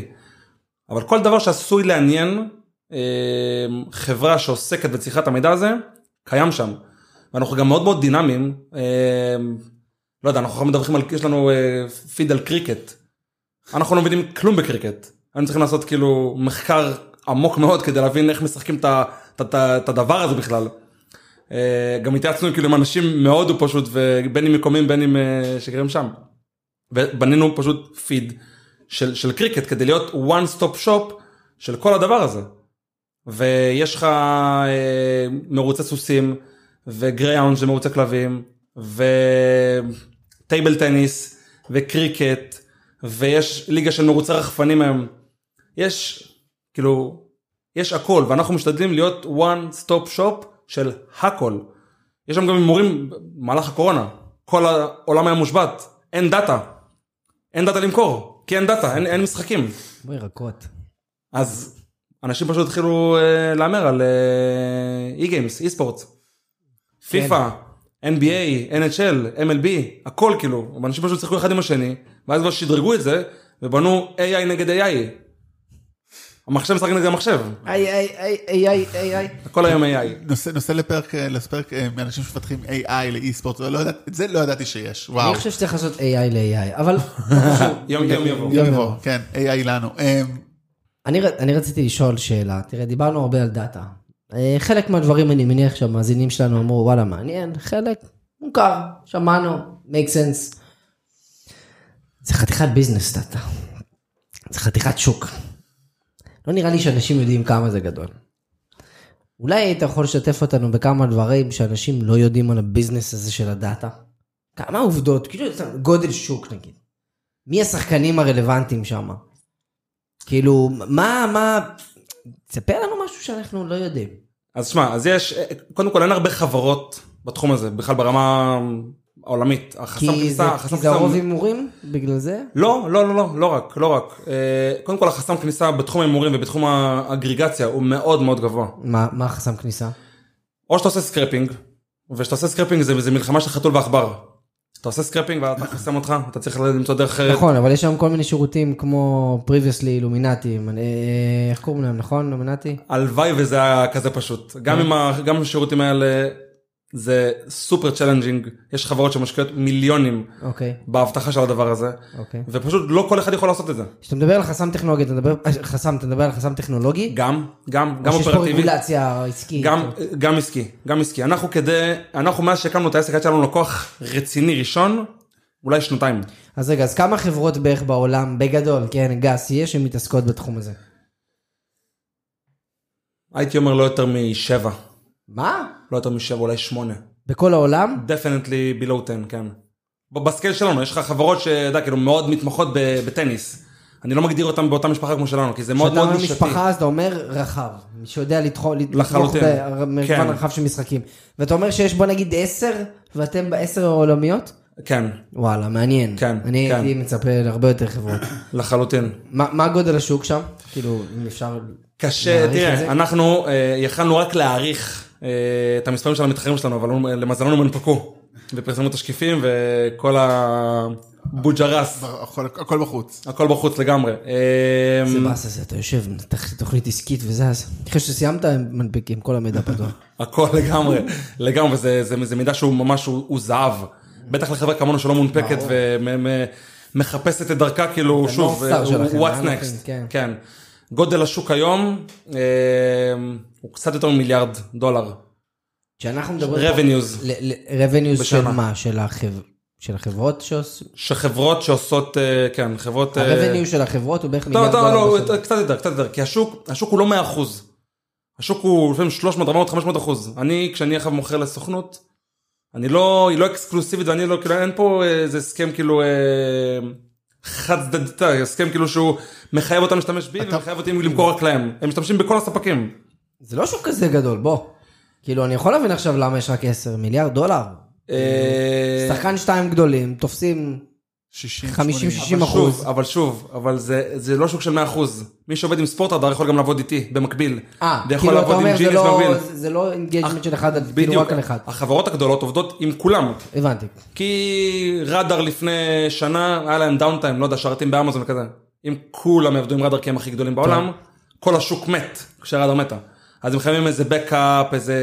Speaker 3: אבל כל דבר שעשוי לעניין אה, חברה שעוסקת בצריכת המידע הזה, קיים שם. ואנחנו גם מאוד מאוד דינמיים, אה, לא יודע, אנחנו מדווחים על, יש לנו אה, פיד על קריקט. אנחנו לא מבינים כלום בקריקט. היינו צריכים לעשות כאילו מחקר עמוק מאוד כדי להבין איך משחקים את הדבר הזה בכלל. אה, גם התייעצנו כאילו עם אנשים מהודו פשוט, ובין אם מקומיים בין אם אה, שגרים שם. ובנינו פשוט פיד של, של קריקט כדי להיות one stop shop של כל הדבר הזה. ויש לך אה, מרוצי סוסים וגרייאונד זה מרוצי כלבים וטייבל טניס וקריקט, ויש ליגה של מרוצי רחפנים היום. יש, כאילו, יש הכל, ואנחנו משתדלים להיות one stop shop של הכל. יש שם גם הימורים במהלך הקורונה, כל העולם היה מושבת, אין דאטה. אין דאטה למכור, כי אין דאטה, אין, אין משחקים.
Speaker 2: כמו ירקות.
Speaker 3: אז אנשים פשוט התחילו אה, להמר על e-games, e-sport. FIFA, NBA, NHL, MLB, הכל כאילו, אנשים פשוט שיחקו אחד עם השני, ואז כבר שדרגו את זה, ובנו AI נגד AI. המחשב משחק נגד המחשב,
Speaker 2: איי איי איי איי איי איי איי.
Speaker 3: הכל היום AI.
Speaker 1: נושא, נושא לפרק, אה, לפרק אה, מאנשים שמפתחים AI ל e-sport, לא את זה לא ידעתי שיש, וואו.
Speaker 2: אני חושב שצריך לעשות AI ל-AI, אבל
Speaker 3: יום יום יבוא.
Speaker 1: יום יבוא, כן, AI לנו. אמ,
Speaker 2: אני, ר- אני רציתי לשאול שאלה, תראה, דיברנו הרבה על דאטה. אה, חלק מהדברים אני מניח שהמאזינים שלנו אמרו, וואלה, מעניין, חלק מוכר, שמענו, make sense. זה חתיכת ביזנס דאטה. זה חתיכת שוק. לא נראה לי שאנשים יודעים כמה זה גדול. אולי היית יכול לשתף אותנו בכמה דברים שאנשים לא יודעים על הביזנס הזה של הדאטה? כמה עובדות, כאילו גודל שוק נגיד. מי השחקנים הרלוונטיים שם? כאילו, מה, מה, תספר לנו משהו שאנחנו לא יודעים.
Speaker 3: אז שמע, אז יש, קודם כל אין הרבה חברות בתחום הזה, בכלל ברמה העולמית. החסם
Speaker 2: כי זה,
Speaker 3: כניסה,
Speaker 2: כי
Speaker 3: החסם
Speaker 2: זה הרוב
Speaker 3: כניסה...
Speaker 2: הימורים בגלל זה?
Speaker 3: לא, לא, לא, לא, לא רק, לא רק. אה, קודם כל החסם כניסה בתחום ההימורים ובתחום האגריגציה הוא מאוד מאוד גבוה.
Speaker 2: מה, מה החסם כניסה?
Speaker 3: או שאתה עושה scraping, וכשאתה עושה scraping זה, זה מלחמה של חתול ועכבר. אתה עושה scraping והוא חוסם אותך, אתה צריך למצוא דרך אחרת.
Speaker 2: נכון, אבל יש שם כל מיני שירותים כמו previously Luminati, איך קוראים להם, נכון? Luminati?
Speaker 3: הלוואי וזה היה כזה פשוט. גם עם השירותים האלה זה סופר challenging, יש חברות שמשקיעות מיליונים
Speaker 2: אוקיי,
Speaker 3: באבטחה של הדבר הזה,
Speaker 2: אוקיי.
Speaker 3: ופשוט לא כל אחד יכול לעשות את זה.
Speaker 2: כשאתה מדבר על חסם טכנולוגי, אתה מדבר, אה, חסם, אתה מדבר על חסם טכנולוגי?
Speaker 3: גם, גם, גם
Speaker 2: או שיש פה
Speaker 3: אופרטיבי.
Speaker 2: רגולציה עסקית?
Speaker 3: גם, גם עסקי, גם עסקי. אנחנו כדי, אנחנו מאז שהקמנו את העסק, היה לנו לקוח רציני ראשון, אולי שנתיים.
Speaker 2: אז רגע, אז כמה חברות בערך בעולם, בגדול, כן, גס, יש שמתעסקות בתחום הזה?
Speaker 3: הייתי אומר לא יותר משבע,
Speaker 2: מה?
Speaker 3: לא יותר משבע, אולי שמונה.
Speaker 2: בכל העולם?
Speaker 3: definitely below 10, כן. בסקייל שלנו, יש לך חברות שאתה כאילו מאוד מתמחות בטניס. אני לא מגדיר אותם באותה משפחה כמו שלנו, כי זה מאוד
Speaker 2: כשאתה
Speaker 3: מאוד
Speaker 2: אומר
Speaker 3: נישתי.
Speaker 2: משפחה, אז אתה אומר רחב. שיודע לתחום
Speaker 3: לחלוטין.
Speaker 2: במגוון
Speaker 3: כן.
Speaker 2: רחב של משחקים. ואתה אומר שיש בוא נגיד עשר, ואתם בעשר העולמיות?
Speaker 3: כן,
Speaker 2: וואלה, מעניין.
Speaker 3: כן,
Speaker 2: אני
Speaker 3: כן.
Speaker 2: הייתי מצפה להרבה יותר חברות.
Speaker 3: לחלוטין.
Speaker 2: מה מה גודל השוק שם? כאילו, אם אפשר...
Speaker 3: קשה? תראה, אנחנו אה, יכלנו רק להעריך את המספרים של המתחרים שלנו, אבל למזלנו הם הונפקו. ופרסמו תשקיפים וכל הבוג'רס,
Speaker 1: הכל הכל בחוץ.
Speaker 3: הכל בחוץ לגמרי. אה,
Speaker 2: זה באס הזה, אתה יושב, מנתח תוכנית עסקית וזז. אחרי שסיימת, הם מנפיקים, כל המידע פתוח.
Speaker 3: הכל לגמרי, לגמרי, זה, זה, זה מידע שהוא ממש, הוא, הוא זהב. בטח לחברה כמונו שלא מונפקת ומחפשת את דרכה, כאילו,
Speaker 2: את
Speaker 3: שוב, what's
Speaker 2: מה
Speaker 3: next,
Speaker 2: כן.
Speaker 3: גודל השוק היום אה, הוא קצת יותר ממיליארד דולר.
Speaker 2: כשאנחנו מדברים...
Speaker 3: revenues
Speaker 2: revenues של. מה? של החב- של החברות שעושים?
Speaker 3: שחברות שעושות, אה, כן, חברות... אה,
Speaker 2: ה-revenue של החברות הוא בערך
Speaker 3: לא,
Speaker 2: מיליארד
Speaker 3: לא,
Speaker 2: דולר.
Speaker 3: לא,
Speaker 2: בשנה.
Speaker 3: קצת יותר, קצת יותר, כי השוק, השוק הוא לא 100 אחוז. השוק הוא לפעמים 300, 400, 500 אחוז. אני, כשאני עכשיו מוכר לסוכנות, אני לא, היא לא אקסקלוסיבית ואני לא, כאילו, אין פה איזה הסכם כאילו אה, חד צדדי, הסכם כאילו שהוא מחייב אותם להשתמש בי ומחייב אותי למכור רק להם. הם משתמשים בכל הספקים.
Speaker 2: זה לא שוק כזה גדול, בוא. כאילו, אני יכול להבין עכשיו למה יש רק 10 מיליארד דולר.
Speaker 3: אה,
Speaker 2: שחקן שתיים גדולים, תופסים
Speaker 1: 60,
Speaker 2: 50,
Speaker 1: 80.
Speaker 2: 60
Speaker 3: אבל
Speaker 2: אחוז.
Speaker 3: אבל שוב, אבל זה, זה לא שוק של 100 אחוז. מי שעובד עם Sportradar יכול גם לעבוד איתי במקביל.
Speaker 2: אה, כאילו אתה אומר זה לא-
Speaker 3: במקביל.
Speaker 2: זה- זה לא engagement של אחד, כאילו
Speaker 3: בדיוק,
Speaker 2: רק על אחד.
Speaker 3: החברות הגדולות עובדות עם כולם.
Speaker 2: הבנתי.
Speaker 3: כי רדאר לפני שנה היה להם דאונטיים, לא יודע, שרתים באמזון וכזה. אם כולם יעבדו עם רדאר כי הם הכי גדולים בעולם, כל השוק מת כשרדאר מתה. אז הם חייבים איזה בקאפ, איזה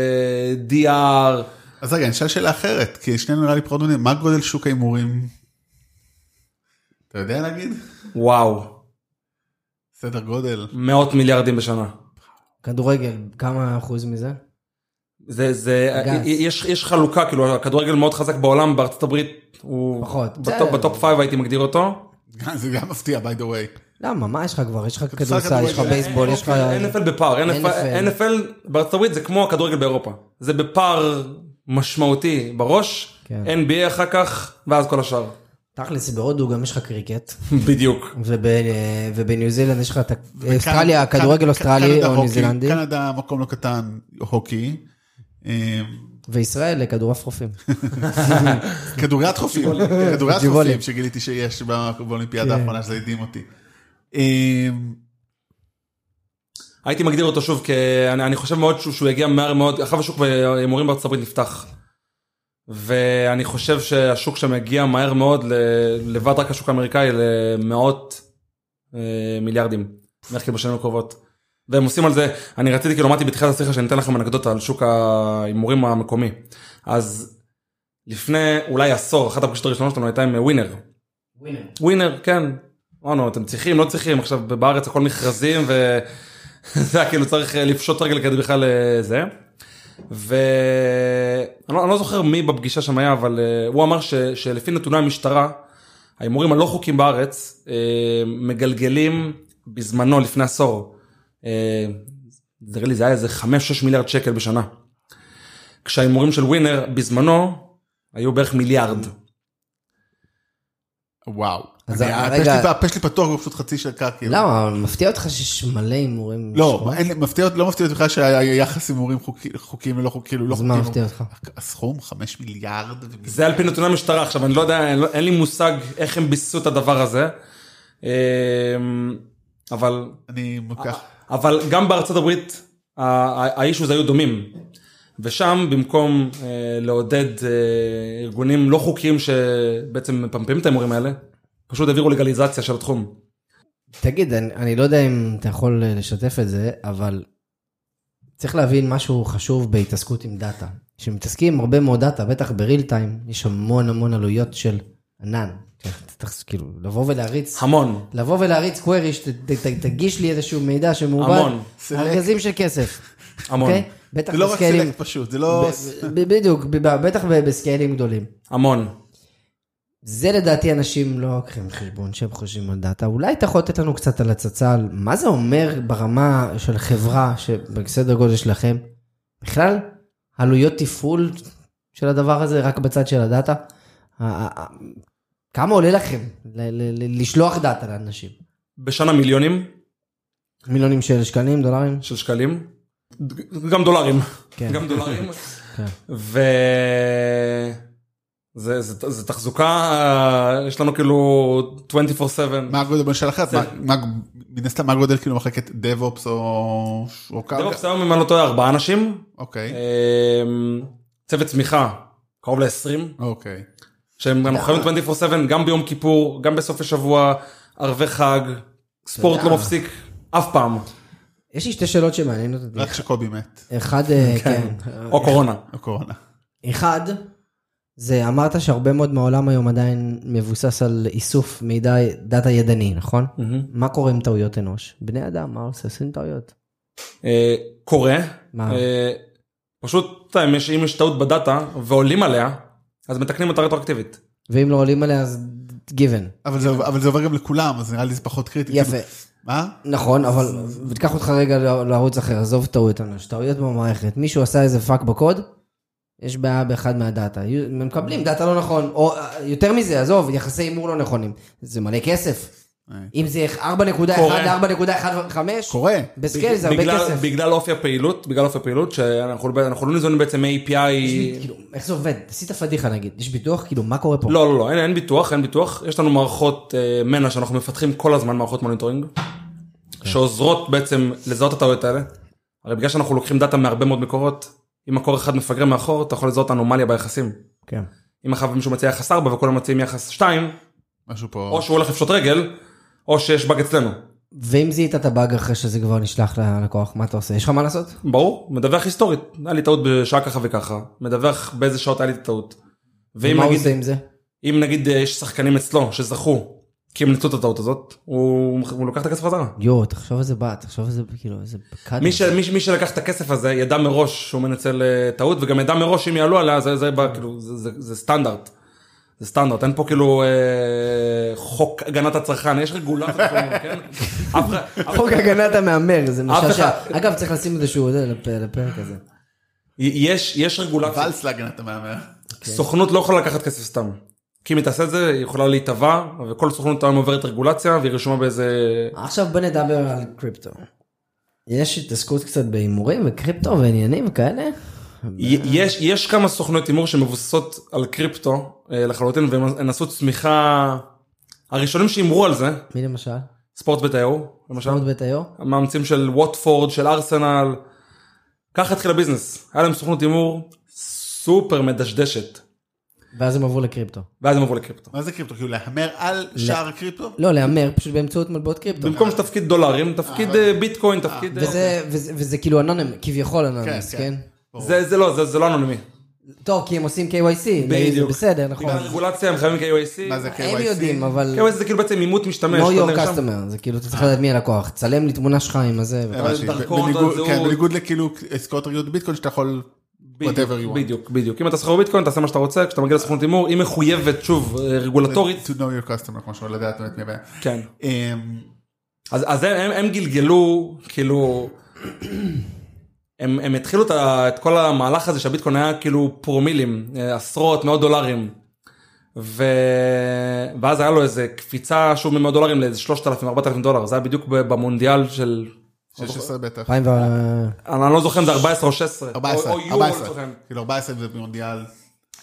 Speaker 3: DR.
Speaker 1: אז רגע, אני אשאל שאלה אחרת, כי שנינו נראה לי פחות מבינים, מה גודל שוק ההימורים? אתה יודע להגיד?
Speaker 3: וואו,
Speaker 1: סדר גודל.
Speaker 3: מאות מיליארדים בשנה.
Speaker 2: כדורגל, כמה אחוז מזה?
Speaker 3: זה, זה,
Speaker 2: גס.
Speaker 3: יש, יש חלוקה, כאילו, הכדורגל מאוד חזק בעולם, בארצות הברית הוא
Speaker 2: פחות.
Speaker 3: ב
Speaker 2: top.
Speaker 3: ב top five הייתי מגדיר אותו.
Speaker 1: זה גם מפתיע, by the way.
Speaker 2: למה? מה יש לך כבר? יש לך
Speaker 1: כדורסל,
Speaker 2: יש לך. בייסבול, יש לך...
Speaker 3: NFL בפער, NFL,
Speaker 2: NFL.
Speaker 3: NFL בארצות הברית זה כמו הכדורגל באירופה. זה בפער משמעותי בראש,
Speaker 2: כן.
Speaker 3: NBA אחר כך, ואז כל השאר.
Speaker 2: תכלס, בהודו גם יש לך קריקט,
Speaker 3: בדיוק.
Speaker 2: וב- ובניו זילנד יש לך את אוסטרליה, כדורגל אוסטרלי או ניו זילנדי,
Speaker 1: קנדה מקום לא קטן, הוקי. אה,
Speaker 2: וישראל לכדורעף חופים.
Speaker 1: כדוריית חופים, כדוריית. חופים שגיליתי שיש באולימפיאדה
Speaker 2: כן.
Speaker 1: האחרונה, שזה הדהים אותי. אה,
Speaker 3: הייתי מגדיר אותו שוב כי אני, אני חושב מאוד שהוא, יגיע מהר מאוד, אחר השוק בהימורים בארצות הברית נפתח. ואני חושב שהשוק שם יגיע מהר מאוד ל- לבד רק השוק האמריקאי למאות אה, מיליארדים. בערך כאילו בשנים הקרובות. והם עושים על זה, אני רציתי כאילו אמרתי בתחילת השיחה שאני אתן לכם אנקדוטה על שוק ההימורים המקומי. אז לפני אולי עשור אחת הפגישות הראשונות שלנו הייתה עם ווינר. ווינר כן. אמרנו אתם צריכים לא צריכים עכשיו בארץ הכל מכרזים וזה היה כאילו צריך לפשוט רגל כדי בכלל אה, זה. ואני לא, לא זוכר מי בפגישה שם היה אבל אה, הוא אמר ש, שלפי נתוני המשטרה ההימורים הלא חוקיים בארץ אה, מגלגלים בזמנו לפני עשור. אה, נראה לי זה היה איזה 5-6 מיליארד שקל בשנה. כשההימורים של ווינר בזמנו היו בערך מיליארד.
Speaker 1: וואו.
Speaker 2: אז רגע-
Speaker 1: הפה שלי פתוח הוא פשוט חצי שקע כאילו.
Speaker 2: למה? מפתיע אותך שיש מלא הימורים?
Speaker 1: לא,
Speaker 2: שחורים?
Speaker 1: אין לי- מפתיע אותי- לא מפתיע אותי בכלל שהיה יחס הימורים חוקי- חוקיים ולא חוקיים, כאילו לא
Speaker 2: אז מה. מפתיע אותך?
Speaker 1: הסכום? 5 מיליארד?
Speaker 3: זה על פי נתוני המשטרה עכשיו אני לא יודע אין, אין לי מושג איך הם ביססו את הדבר הזה. אמ, אבל
Speaker 1: אני לוקח...
Speaker 3: אבל גם בארצות הברית האישוז היו דומים. ושם במקום אה, לעודד אה, ארגונים לא חוקיים שבעצם מפמפמים את ההימורים האלה, פשוט העבירו לגליזציה של התחום.
Speaker 2: תגיד, אני, אני לא יודע אם אתה יכול לשתף את זה, אבל צריך להבין משהו חשוב בהתעסקות עם דאטה. כשמתעסקים עם הרבה מאוד דאטה, בטח ב real time, יש המון המון עלויות של ענן. כאילו לבוא ולהריץ,
Speaker 3: המון.
Speaker 2: לבוא ולהריץ query, שתגיש לי איזשהו מידע שמעובד,
Speaker 3: המון.
Speaker 2: ארגזים של כסף.
Speaker 3: המון.
Speaker 2: אוקיי? בטח
Speaker 1: זה לא רק select פשוט, זה לא...
Speaker 2: בדיוק, בטח ב scaleים גדולים.
Speaker 3: המון.
Speaker 2: זה לדעתי אנשים לא לוקחים בחשבון שהם חושבים על דאטה. אולי אתה יכול לתת לנו קצת על הצצה על מה זה אומר ברמה של חברה שבסדר גודל שלכם. בכלל, עלויות תפעול של הדבר הזה רק בצד של הדאטה. כמה עולה לכם לשלוח דאטה לאנשים?
Speaker 3: בשנה מיליונים
Speaker 2: מיליונים של שקלים, דולרים?
Speaker 3: של שקלים. גם דולרים.
Speaker 2: כן.
Speaker 3: גם דולרים.
Speaker 2: כן.
Speaker 3: ו... זה, זה, זה תחזוקה, אה, יש לנו כאילו 24/7.
Speaker 1: מה הגודל של אחרת?
Speaker 3: זה-
Speaker 1: מה- מה- מן הסתם מה הגודל כאילו מחלקת דב-אופס או... או קרקע?
Speaker 3: דאבופס היום אם אני לא טועה ארבעה אנשים,
Speaker 1: אוקיי,
Speaker 3: אמ, צוות צמיחה קרוב ל-20,
Speaker 1: אוקיי.
Speaker 3: שהם חייבים 24/7 גם ביום כיפור, גם בסוף השבוע, ערבי חג, ספורט לא מפסיק אף פעם,
Speaker 2: יש לי שתי שאלות שמעניינות אותי.
Speaker 1: רק שקובי מת,
Speaker 2: אחד, אה, כן.
Speaker 3: או קורונה.
Speaker 1: הקורונה.
Speaker 2: אחד, זה אמרת שהרבה מאוד מהעולם היום עדיין מבוסס על איסוף מידע, דאטה ידני, נכון? מה קורה עם טעויות אנוש? בני אדם, מה עושה? עושים טעויות.
Speaker 3: אה, קורה,
Speaker 2: מה?
Speaker 3: אה, פשוט אתה יודע, אם יש- אם יש טעות בדאטה ועולים עליה, אז מתקנים אותה רטרואקטיבית.
Speaker 2: ואם לא עולים עליה אז given.
Speaker 1: אבל זה- אבל זה עובר גם לכולם, אז נראה לי זה פחות קריטי.
Speaker 2: יפה.
Speaker 1: כאילו, מה?
Speaker 2: נכון, אבל ותיקח אותך רגע לערוץ אחר, עזוב טעויות אנוש, טעויות במערכת. מישהו עשה איזה fuck בקוד, יש בעיה באחד מהדאטה. הם מקבלים דאטה לא נכון, או אה, יותר מזה, עזוב, יחסי הימור לא נכונים. זה מלא כסף.
Speaker 1: אה.
Speaker 2: אם זה 4.1
Speaker 3: קורה.
Speaker 2: ל-4.15,
Speaker 1: קורה.
Speaker 2: ב scale זה הרבה
Speaker 3: בגלל-
Speaker 2: כסף.
Speaker 3: בגלל אופי הפעילות, בגלל אופי הפעילות, שאנחנו אנחנו לא ניזונים בעצם מ-API.
Speaker 2: כאילו, איך זה עובד? עשית פדיחה נגיד, יש ביטוח? כאילו, מה קורה פה?
Speaker 3: לא, לא, לא, אין, אין ביטוח, אין ביטוח. יש לנו מערכות אה, מנע שאנחנו מפתחים כל הזמן, מערכות monitoring, שעוזרות בעצם לזהות את הטעויות האלה. הרי בגלל שאנחנו לוקחים דאטה מהרבה מאוד מקורות, אם מקור אחד מפגר מאחור, אתה יכול לזהות אנומליה ביחסים.
Speaker 2: כן.
Speaker 3: אם אחר מישהו מציע יחס 4 וכולם מציעים יחס 2,
Speaker 1: משהו פה.
Speaker 3: או שהוא הולך לפשוט רגל, או שיש באג אצלנו.
Speaker 2: ואם זיהית את הבאג אחרי שזה כבר נשלח ללקוח, מה אתה עושה? יש לך מה לעשות?
Speaker 3: ברור, מדווח היסטורית, היה לי טעות בשעה ככה וככה, מדווח באיזה שעות היה לי את הטעות. ואם
Speaker 2: מה הוא עושה עם זה?
Speaker 3: אם נגיד אה, יש שחקנים אצלו שזכו, כי הם ניצלו את הטעות הזאת, הוא, הוא לוקח את הכסף חזרה.
Speaker 2: יואו, תחשוב איזה בת, תחשוב איזה, כאילו, איזה קאדר.
Speaker 3: מי, ש, מי, מי שלקח את הכסף הזה ידע מראש שהוא מנצל אה, טעות וגם ידע מראש שאם יעלו עליה זה, זה, בא, כאילו, זה, זה, זה סטנדרט. זה סטנדרט אין פה כאילו אה, חוק הגנת הצרכן יש רגולציה כן?
Speaker 2: חוק הגנת המהמר, זה משעשע. אגב, צריך לשים איזשהו, לפ- לפרק הזה.
Speaker 3: יש יש רגולציה
Speaker 1: ואלס להגנת המהמר.
Speaker 3: סוכנות לא יכולה לקחת כסף סתם. כי אם היא תעשה את זה היא יכולה להיתבע וכל סוכנות היום עוברת רגולציה והיא רשומה באיזה
Speaker 2: עכשיו בוא נדבר על קריפטו. יש התעסקות קצת בהימורים וקריפטו ועניינים וכאלה?
Speaker 3: י- יש יש כמה סוכנויות הימור שמבוססות על קריפטו אה, לחלוטין והם עשו צמיחה הראשונים שהימרו על זה
Speaker 2: מי למשל?
Speaker 3: ספורט בית-האור למשל
Speaker 2: עוד בית היו?
Speaker 3: המאמצים של ווטפורד של ארסנל ככה התחיל הביזנס היה להם סוכנות הימור סופר מדשדשת
Speaker 2: ואז הם עברו לקריפטו.
Speaker 3: ואז הם עברו לקריפטו.
Speaker 1: מה זה קריפטו? כאילו להמר על שער הקריפטו?
Speaker 2: לא, להמר פשוט באמצעות מטבעות קריפטו.
Speaker 3: במקום שתפקיד דולרים תפקיד אה, ביטקוין תפקיד אה,
Speaker 2: וזה, וזה, וזה כאילו אנונימי, כביכול אנונימוס,
Speaker 1: כן,
Speaker 2: כן?
Speaker 1: כן.
Speaker 3: זה זה לא זה זה לא אנונימי.
Speaker 2: טוב, כי הם עושים KYC, זה
Speaker 3: בדיוק.
Speaker 2: בסדר, נכון.
Speaker 3: בגלל רגולציה הם חייבים KYC.
Speaker 1: מה זה
Speaker 2: הם
Speaker 1: KYC?
Speaker 2: יודעים, אבל...
Speaker 3: KYC זה כאילו בעצם אימות משתמש. אתה
Speaker 2: your customer, זה כאילו, אתה צריך לדעת מי הלקוח. צלם לי תמונה שלך עם הזה.
Speaker 1: כן. בניגוד לכאילו עסקאות רגילות ביטקוין שאתה יכול whatever you want.
Speaker 3: בדיוק בדיוק אם אתה סוחר ביטקוין תעשה מה שאתה רוצה כשאתה מגיע לסוכנות הימור היא מחויבת שוב אה, רגולטורית
Speaker 1: to know your customer כמו שאומר לדעת באמת מי הבעיה.
Speaker 3: כן
Speaker 1: אמ,
Speaker 3: אז אז הם, הם, הם גלגלו כאילו הם, הם התחילו את, את כל המהלך הזה שהביטקוין היה כאילו פרומילים אה, עשרות מאות דולרים. ו... ואז היה לו איזה קפיצה שוב ממאות דולרים לאיזה 3,000 4,000 דולר זה היה בדיוק במונדיאל של
Speaker 1: 16 בטח.
Speaker 2: 2000 ו...
Speaker 3: אני לא זוכר אם זה 14 או 16
Speaker 1: 14,
Speaker 3: או, או יורו, אני
Speaker 1: 14.
Speaker 3: זוכר.
Speaker 1: כאילו 14 זה במונדיאל.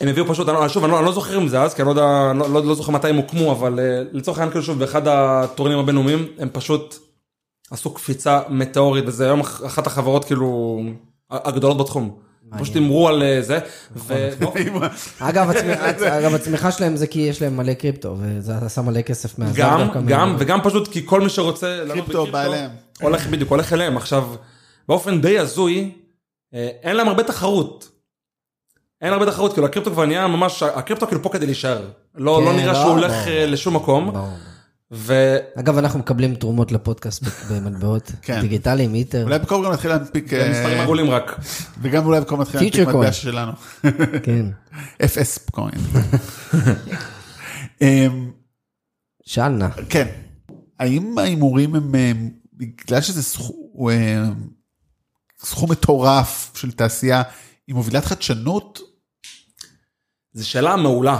Speaker 3: הם הביאו פשוט, אני, לא- שוב, אני לא, אני לא זוכר אם זה אז, כי אני לא יודע, לא, לא, לא זוכר מתי הם הוקמו, אבל uh, לצורך העניין, כאילו שוב, באחד הטורנירים הבינלאומיים, הם פשוט עשו קפיצה מטאורית, וזה היום אח- אחת החברות כאילו הגדולות בתחום. פשוט הימרו על אה, זה, ו...
Speaker 2: אגב, הצמ- אגב, הצמיחה שלהם זה כי יש להם מלא קריפטו, וזה עשה מלא כסף מהזר
Speaker 3: גם, גם, וגם פשוט כי כל מי שרוצה
Speaker 1: קריפטו בא אליהם.
Speaker 3: הולך בדיוק, הולך אליהם. עכשיו, באופן די הזוי, אה, אין להם הרבה תחרות. אין הרבה תחרות, כאילו הקריפטו כבר נהיה ממש, הקריפטו כאילו פה כדי להישאר. לא,
Speaker 2: כן,
Speaker 3: לא נראה
Speaker 2: לא,
Speaker 3: שהוא הולך. אה, לשום מקום.
Speaker 2: ברור.
Speaker 3: ו...
Speaker 2: אגב, אנחנו מקבלים תרומות לפודקאסט במטבעות
Speaker 1: כן.
Speaker 2: דיגיטליים, איטר.
Speaker 1: אולי בקרוב גם נתחיל להנפיק, אה,
Speaker 3: מספרים עגולים רק.
Speaker 1: וגם אולי בקרוב נתחיל להנפיק מטבע. שלנו.
Speaker 2: כן.
Speaker 1: קוין. אמ,
Speaker 2: שאלנה.
Speaker 1: כן. האם ההימורים הם, אה, בגלל שזה סכו- אה, סכום מטורף של תעשייה, היא מובילת חדשנות?
Speaker 3: זו שאלה מעולה.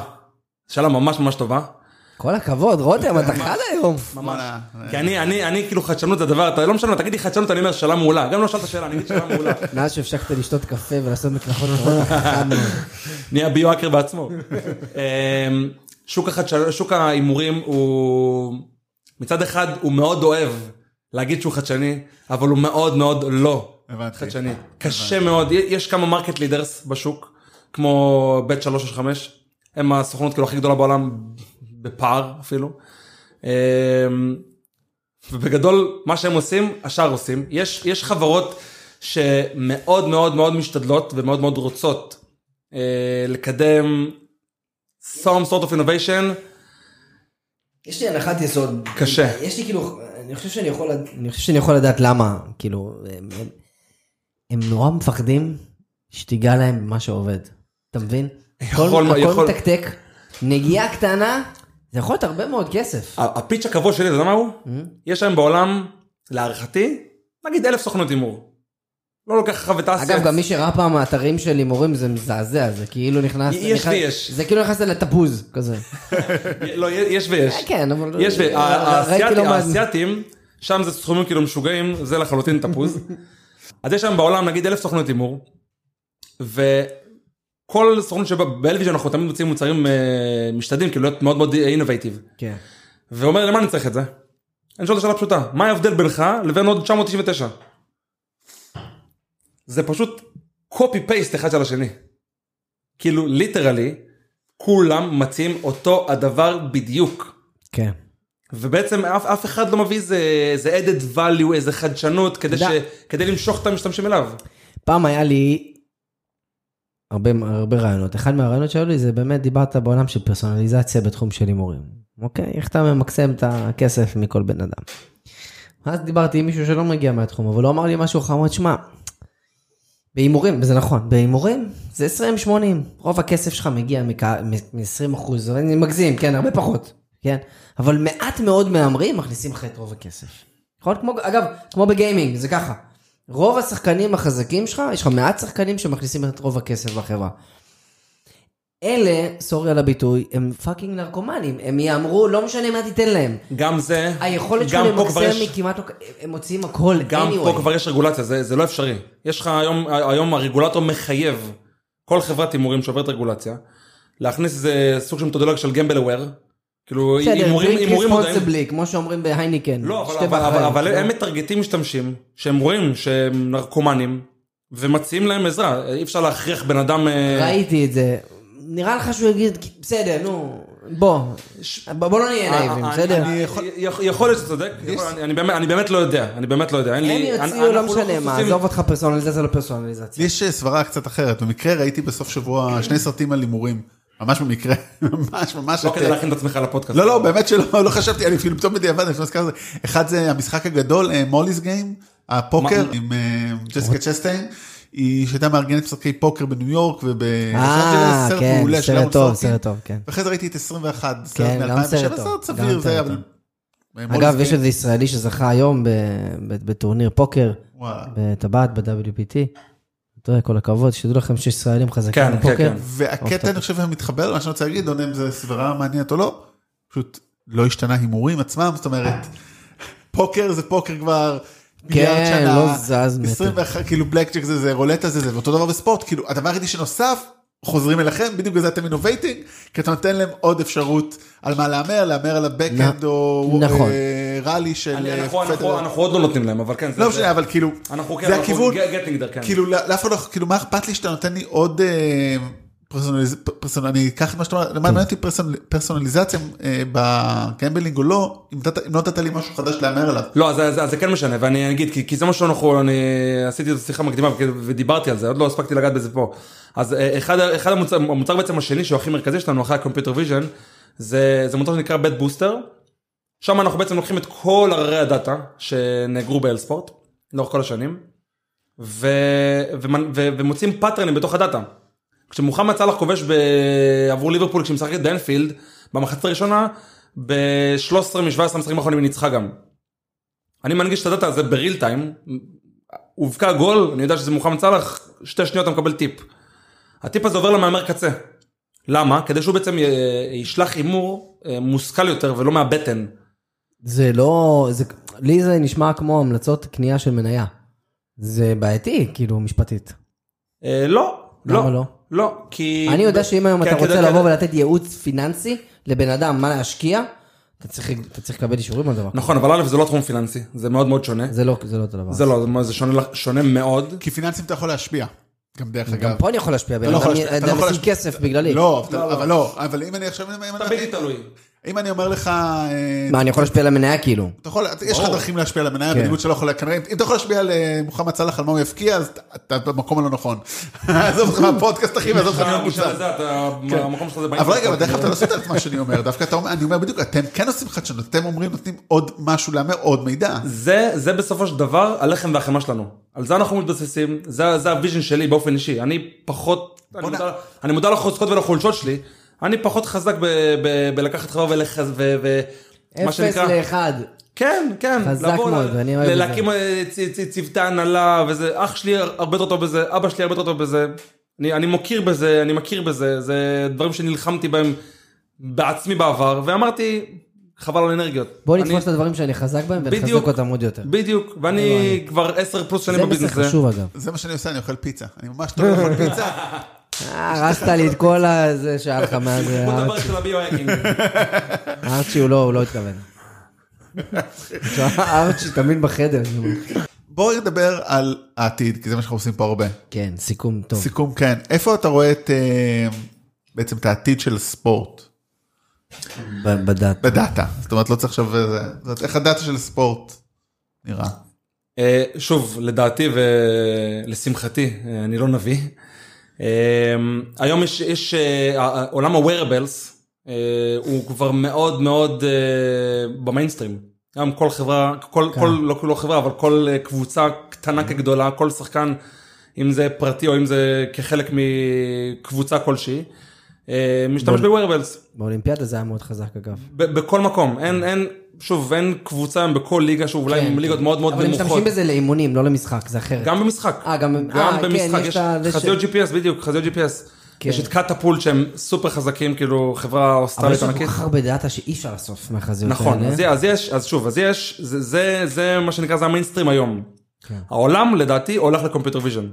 Speaker 3: שאלה ממש ממש טובה.
Speaker 2: כל הכבוד, רותם, אתה חד היום.
Speaker 3: ממש. כי אני, אני, אני כאילו חדשנות זה הדבר, אתה לא משנה, תגיד לי חדשנות, אני אומר שאלה מעולה. גם לא שאלת שאלה, אני אגיד שאלה מעולה.
Speaker 2: מאז שהפסקת לשתות קפה ולעשות מקלחות קרות.
Speaker 3: נהיה biohacker בעצמו. אמ, שוק ההימורים הוא, מצד אחד הוא מאוד אוהב להגיד שהוא חדשני, אבל הוא מאוד מאוד לא
Speaker 1: הבנתי.
Speaker 3: חדשני. קשה מאוד, יש כמה market leaders בשוק, כמו בית 365, הם הסוכנות כאילו הכי גדולה בעולם בפער אפילו. אמ, ובגדול מה שהם עושים השאר עושים יש יש חברות שמאוד מאוד מאוד משתדלות ומאוד מאוד רוצות אה, לקדם some sort of innovation
Speaker 2: יש לי הנחת יסוד.
Speaker 3: קשה.
Speaker 2: יש לי כאילו, אני חושב שאני יכול, אני חושב שאני יכול לדעת למה, כאילו, הם, הם, הם נורא מפחדים שתיגע להם במה שעובד. אתה מבין?
Speaker 3: יכול-
Speaker 2: הכל, הכל
Speaker 3: יכול-
Speaker 2: מתקתק, נגיעה קטנה, זה יכול להיות הרבה מאוד כסף.
Speaker 3: הפיץ' הקבוע שלי אתה יודע מה הוא? יש היום בעולם להערכתי נגיד אלף סוכנות הימור. לא לוקח לך ותעשה.
Speaker 2: אגב, גם מי שראה פעם האתרים של הימורים זה מזעזע, זה כאילו נכנס...
Speaker 3: יש ויש.
Speaker 2: זה כאילו נכנס לתפוז, כזה.
Speaker 3: לא יש ויש.
Speaker 2: כן, אבל...
Speaker 3: יש, ו- ה-
Speaker 2: ראיתי
Speaker 3: האסייתי-
Speaker 2: לא
Speaker 3: האסייתים, שם זה סכומים כאילו משוגעים, זה לחלוטין טפוס. אז יש שם בעולם נגיד אלף סוכנות הימור, וכל סוכנות שבה באה אנחנו תמיד מוצאים מוצרים אה, משתדלים, כאילו להיות מאוד מאוד innovative.
Speaker 2: כן.
Speaker 3: ואומר למה אני צריך את זה? אני שואל את השאלה פשוטה, מה ההבדל בינך לבין עוד 999? זה פשוט copy paste אחד של השני. כאילו literally, כולם מציעים אותו הדבר בדיוק.
Speaker 2: כן.
Speaker 3: ובעצם אף, אף אחד לא מביא איזה, איזה added value, איזה חדשנות, כדי, ש. כדי למשוך את המשתמשים אליו.
Speaker 2: פעם היה לי הרבה, הרבה רעיונות. אחד מהרעיונות שהיו לי זה באמת דיברת בעולם של פרסונליזציה בתחום של הימורים. אוקיי? איך אתה ממקסם את הכסף מכל בן אדם. אז דיברתי עם מישהו שלא מגיע מהתחום, אבל הוא אמר לי משהו אמר, שמע, בהימורים, וזה נכון, בהימורים זה 20-80, רוב הכסף שלך מגיע מ-20 אחוז, אני מגזים, כן, הרבה פחות, כן? אבל מעט מאוד מהמרים מכניסים לך את רוב הכסף. נכון? כמו, אגב, כמו בגיימינג, זה ככה. רוב השחקנים החזקים שלך, יש לך מעט שחקנים שמכניסים את רוב הכסף בחברה. אלה, sorry על הביטוי, הם fucking נרקומנים. הם יאמרו, לא משנה מה תיתן להם.
Speaker 3: גם זה,
Speaker 2: היכולת
Speaker 3: גם פה כבר
Speaker 2: למקסם היא כמעט לא... הם מוציאים הכל,
Speaker 3: גם
Speaker 2: anyway.
Speaker 3: פה כבר יש רגולציה, זה, זה לא אפשרי. יש לך היום, היום הרגולטור מחייב כל חברת הימורים שעוברת רגולציה, להכניס איזה סוג של מתודולוגיה של גמבל אוויר. כאילו הימורים, הימורים מודעים.
Speaker 2: כמו שאומרים בהייניקן.
Speaker 3: לא, אבל, אבל, אבל, אבל? הם מטרגטים משתמשים שהם רואים שהם נרקומנים ומציעים להם עזרה. אי אפשר להכריח בן אדם... אה,
Speaker 2: ראיתי את זה. נראה לך שהוא יגיד, בסדר, נו, בוא, בוא בוא לא נהיה נאיבים,
Speaker 3: אה,
Speaker 2: בסדר?
Speaker 3: אני- יכול- יכול להיות שאתה צודק, אני- אני באמת- אני באמת לא יודע, אני באמת לא יודע. אין
Speaker 2: הם
Speaker 3: לי-
Speaker 2: יוציאו,
Speaker 3: אנחנו
Speaker 2: לא משנה מה,
Speaker 3: חשופים-
Speaker 2: עזוב אותך פרסונליזציה לא פרסונליזציה.
Speaker 1: לי יש סברה קצת אחרת, במקרה ראיתי בסוף שבוע שני סרטים על הימורים, ממש במקרה, ממש ממש.
Speaker 3: לא כדי להכין את עצמך לפודקאסט.
Speaker 1: לא, לא, באמת שלא, לא חשבתי, אני אפילו פתאום בדיעבד, אני נזכר בזה. אחד זה המשחק הגדול, מוליס גיים, הפוקר,
Speaker 3: מה-
Speaker 1: עם אה, ג'סיקה צ'סטיין. היא שהייתה מארגנת משחקי פוקר בניו יורק וב...
Speaker 2: אה,
Speaker 1: סרט
Speaker 2: כן,
Speaker 1: מעולה, של
Speaker 2: סרט טוב,
Speaker 1: סורקין.
Speaker 2: סרט טוב, כן.
Speaker 1: ואחרי זה ראיתי את 21, סרט
Speaker 2: כן, גם
Speaker 1: מ-2007,
Speaker 2: סרט
Speaker 1: סרט סביר, זה,
Speaker 2: סרט
Speaker 1: אבל...
Speaker 2: טוב. אגב, יש איזה ישראלי שזכה היום בטורניר פוקר. בטבעת, ב-WPT. אתה יודע, כל הכבוד, שתדעו לכם שיש ישראלים חזקים
Speaker 3: כן, כן,
Speaker 2: בפוקר.
Speaker 3: כן.
Speaker 1: והקטע, אני חושב, המתחבר, מה שאני רוצה להגיד, עונה אם זה סברה מעניינת או לא, פשוט לא השתנה הימורים עצמם, זאת אומרת, פוקר זה פוקר כבר מיליארד
Speaker 2: כן,
Speaker 1: שנה,
Speaker 2: לא זז מטר.
Speaker 1: 21, כאילו בלאק ג'ק זה זה, רולטה זה זה, ואותו דבר בספורט, כאילו הדבר היחידי שנוסף, חוזרים אליכם, בדיוק בזה אתם innovating, כי אתה נותן להם עוד אפשרות על מה להמר, להמר על ה backhand או
Speaker 2: נכון.
Speaker 1: אה, rally של
Speaker 3: אני-
Speaker 1: אה,
Speaker 3: אנחנו- אנחנו-
Speaker 1: פדרר.
Speaker 3: אנחנו עוד לא נותנים להם, אבל כן. זה-
Speaker 1: לא
Speaker 3: זה-
Speaker 1: משנה, אבל כאילו,
Speaker 3: אנחנו כן,
Speaker 1: זה
Speaker 3: אנחנו
Speaker 1: הכיוון,
Speaker 3: getting there, כן.
Speaker 1: כאילו לא- לאף אחד לא, כאילו מה אכפת לי שאתה נותן לי עוד אה, personaliz... person... אני אקח את מה שאתה אומר,
Speaker 2: כן.
Speaker 1: מה מעניין אותי person... פרסונליזציה אה, ב gambling או לא, אם לא נתת לי משהו חדש להמר עליו.
Speaker 3: לא, אז- אז אז זה כן משנה, ואני אגיד, כי, כי זה מה שאנחנו, אני עשיתי את השיחה מקדימה ודיברתי על זה, עוד לא הספקתי לגעת בזה פה. אז אה, אחד, אחד המוצר, המוצר בעצם השני שהוא הכי מרכזי שלנו אחרי ה computer vision, זה, זה מוצר שנקרא Bet Booster. שם אנחנו בעצם לוקחים את כל הררי הדאטה שנאגרו ב-LSports, לאורך כל השנים, ו, ומנ- ו, ומוצאים patternים בתוך הדאטה. כשמוחמד סאלח כובש עבור ליברפול כשהיא משחקת באנפילד, במחצית הראשונה, ב-13 מ-17 המשחקים האחרונים היא ניצחה גם. אני מנגיש את הדאטה הזה ב real time, הובקע גול, אני יודע שזה מוחמד סאלח, שתי שניות אתה מקבל טיפ. הטיפ הזה עובר למהמר קצה. למה? כדי שהוא בעצם ישלח הימור אה, מושכל יותר ולא מהבטן.
Speaker 2: זה לא, זה, לי זה נשמע כמו המלצות קנייה של מניה. זה בעייתי, כאילו, משפטית.
Speaker 3: אה, לא,
Speaker 2: למה
Speaker 3: לא,
Speaker 2: לא?
Speaker 3: לא, כי...
Speaker 2: אני יודע שאם היום אתה רוצה לבוא ולתת ייעוץ פיננסי לבן אדם מה להשקיע, אתה צריך אתה צריך לקבל אישורים על דבר. כזה.
Speaker 3: נכון, אבל א' זה לא תחום פיננסי, זה מאוד מאוד שונה.
Speaker 2: זה לא זה לא אותו דבר.
Speaker 3: זה לא, זה שונה, שונה מאוד.
Speaker 1: כי פיננסים אתה יכול להשפיע, גם דרך
Speaker 2: גם
Speaker 1: אגב.
Speaker 2: פה אני יכול להשפיע, בן
Speaker 1: לא יכול
Speaker 2: אדם
Speaker 1: להשפיע, אתה
Speaker 2: אדם
Speaker 1: לא יכול
Speaker 2: ישים
Speaker 1: להשפיע.
Speaker 2: כסף בגללי.
Speaker 1: לא, אבל אתה-
Speaker 3: לא, לא.
Speaker 1: אבל לא, אם אני עכשיו,
Speaker 3: אתה בלתי תלוי.
Speaker 1: אם אני אומר לך, אה,
Speaker 2: מה, אני יכול להשפיע על המניה כאילו?
Speaker 1: אתה יכול, יש לך. דרכים להשפיע על המניה,
Speaker 2: כן.
Speaker 1: בניגוד שלא יכול, כנראה, אם אתה יכול להשפיע על אה, מוחמד סאלח על מה הוא יפקיע, אז אתה במקום הלא נכון. עזוב אותך מהפודקאסט אחי, ועזוב אותך
Speaker 3: אתה
Speaker 1: להיות
Speaker 3: נשאר
Speaker 1: מוצר.
Speaker 3: לזה, אתה- המקום שלך זה
Speaker 1: כן. אבל רגע, אבל
Speaker 3: באינטרנט.
Speaker 1: דרך אגב אתה לא עשית את מה שאני אומר, דווקא אתה אומר, אני אומר בדיוק, אתם כן עושים חדשנות, אתם אומרים, נותנים עוד משהו להמר, עוד מידע.
Speaker 3: זה, זה בסופו של דבר הלחם והחמאה שלנו. על זה אנחנו מתבססים, זה, זה ה vision שלי באופן אישי. אני פחות, אני מודע לחוזקות ולחולשות שלי, אני פחות חזק ב, ב, בלקחת חברה ולחז... ו, ו, מה
Speaker 2: אפס לאחד.
Speaker 3: כן, כן.
Speaker 2: חזק
Speaker 3: לבוא
Speaker 2: מאוד,
Speaker 3: ל-
Speaker 2: ואני אוהב את
Speaker 3: להקים אה, צוותי הנהלה וזה, אח שלי הרבה יותר טוב בזה, אבא שלי הרבה יותר טוב בזה. אני, אני מוקיר בזה, אני מכיר בזה, זה דברים שנלחמתי בהם בעצמי בעבר, ואמרתי, חבל על אנרגיות.
Speaker 2: בוא
Speaker 3: אני-
Speaker 2: נתפוס את הדברים שאני חזק בהם ונחזק
Speaker 3: בדיוק.
Speaker 2: אותם עוד יותר.
Speaker 3: בדיוק, ואני כבר עשר פלוס שנים
Speaker 2: זה
Speaker 3: בביזנס.
Speaker 2: חשוב אגב.
Speaker 1: זה מה שאני עושה, אני אוכל פיצה. אני ממש טוב לאכול פיצה.
Speaker 2: אה, הרסת לי את כל ה... זה שהיה לך מאז
Speaker 3: בוא נדבר
Speaker 2: הארצ'י.
Speaker 3: אצל הביו-האקינג.
Speaker 2: הארצ'י הוא לא, הוא לא התכוון. הארצ'י תמיד בחדר.
Speaker 1: בואו נדבר על העתיד, כי זה מה שאנחנו עושים פה הרבה.
Speaker 2: כן, סיכום טוב.
Speaker 1: סיכום, כן. איפה אתה רואה את, אה, בעצם את העתיד של הספורט?
Speaker 2: ב- בדת.
Speaker 1: בדאטה. זאת אומרת, לא צריך עכשיו... אה, איך הדאטה של הספורט נראה?
Speaker 3: אה, שוב, לדעתי ולשמחתי, אה, אני לא נביא. אה, היום יש, יש אה, עולם ה-wearables אה, הוא כבר מאוד מאוד אה, במיינסטרים. גם כל חברה, כל,
Speaker 2: כן.
Speaker 3: כל, לא כל חברה, אבל כל קבוצה קטנה כגדולה, כל שחקן, אם זה פרטי או אם זה כחלק מקבוצה כלשהי, משתמש ב-wearables.
Speaker 2: באולימפיאדה זה היה מאוד חזק אגב.
Speaker 3: בכל מקום, אין, אין, שוב, אין קבוצה היום בכל ליגה, שוב, אולי
Speaker 2: כן,
Speaker 3: עם ליגות מאוד מאוד
Speaker 2: אבל הם
Speaker 3: נמוכות.
Speaker 2: משתמשים בזה לאימונים, לא למשחק, זה אחרת.
Speaker 3: גם במשחק.
Speaker 2: אה, גם-
Speaker 3: גם
Speaker 2: אה, כן,
Speaker 3: במשחק,
Speaker 2: יש
Speaker 3: יש
Speaker 2: זה ש-
Speaker 3: חזיות GPS, בדיוק, חזיות GPS.
Speaker 2: כן.
Speaker 3: יש את קטפולט שהם סופר חזקים, כאילו חברה
Speaker 2: אבל
Speaker 3: אוסטרלית
Speaker 2: יש לנו כל
Speaker 3: ענקית.
Speaker 2: כך הרבה דאטה שאי אפשר לאסוף מהחזיות
Speaker 3: נכון,
Speaker 2: האלה.
Speaker 3: אז, אז יש, אז שוב, אז יש, זה, זה, זה מה שנקרא, זה המיינסטרים היום.
Speaker 2: כן.
Speaker 3: העולם לדעתי הולך ל computer vision.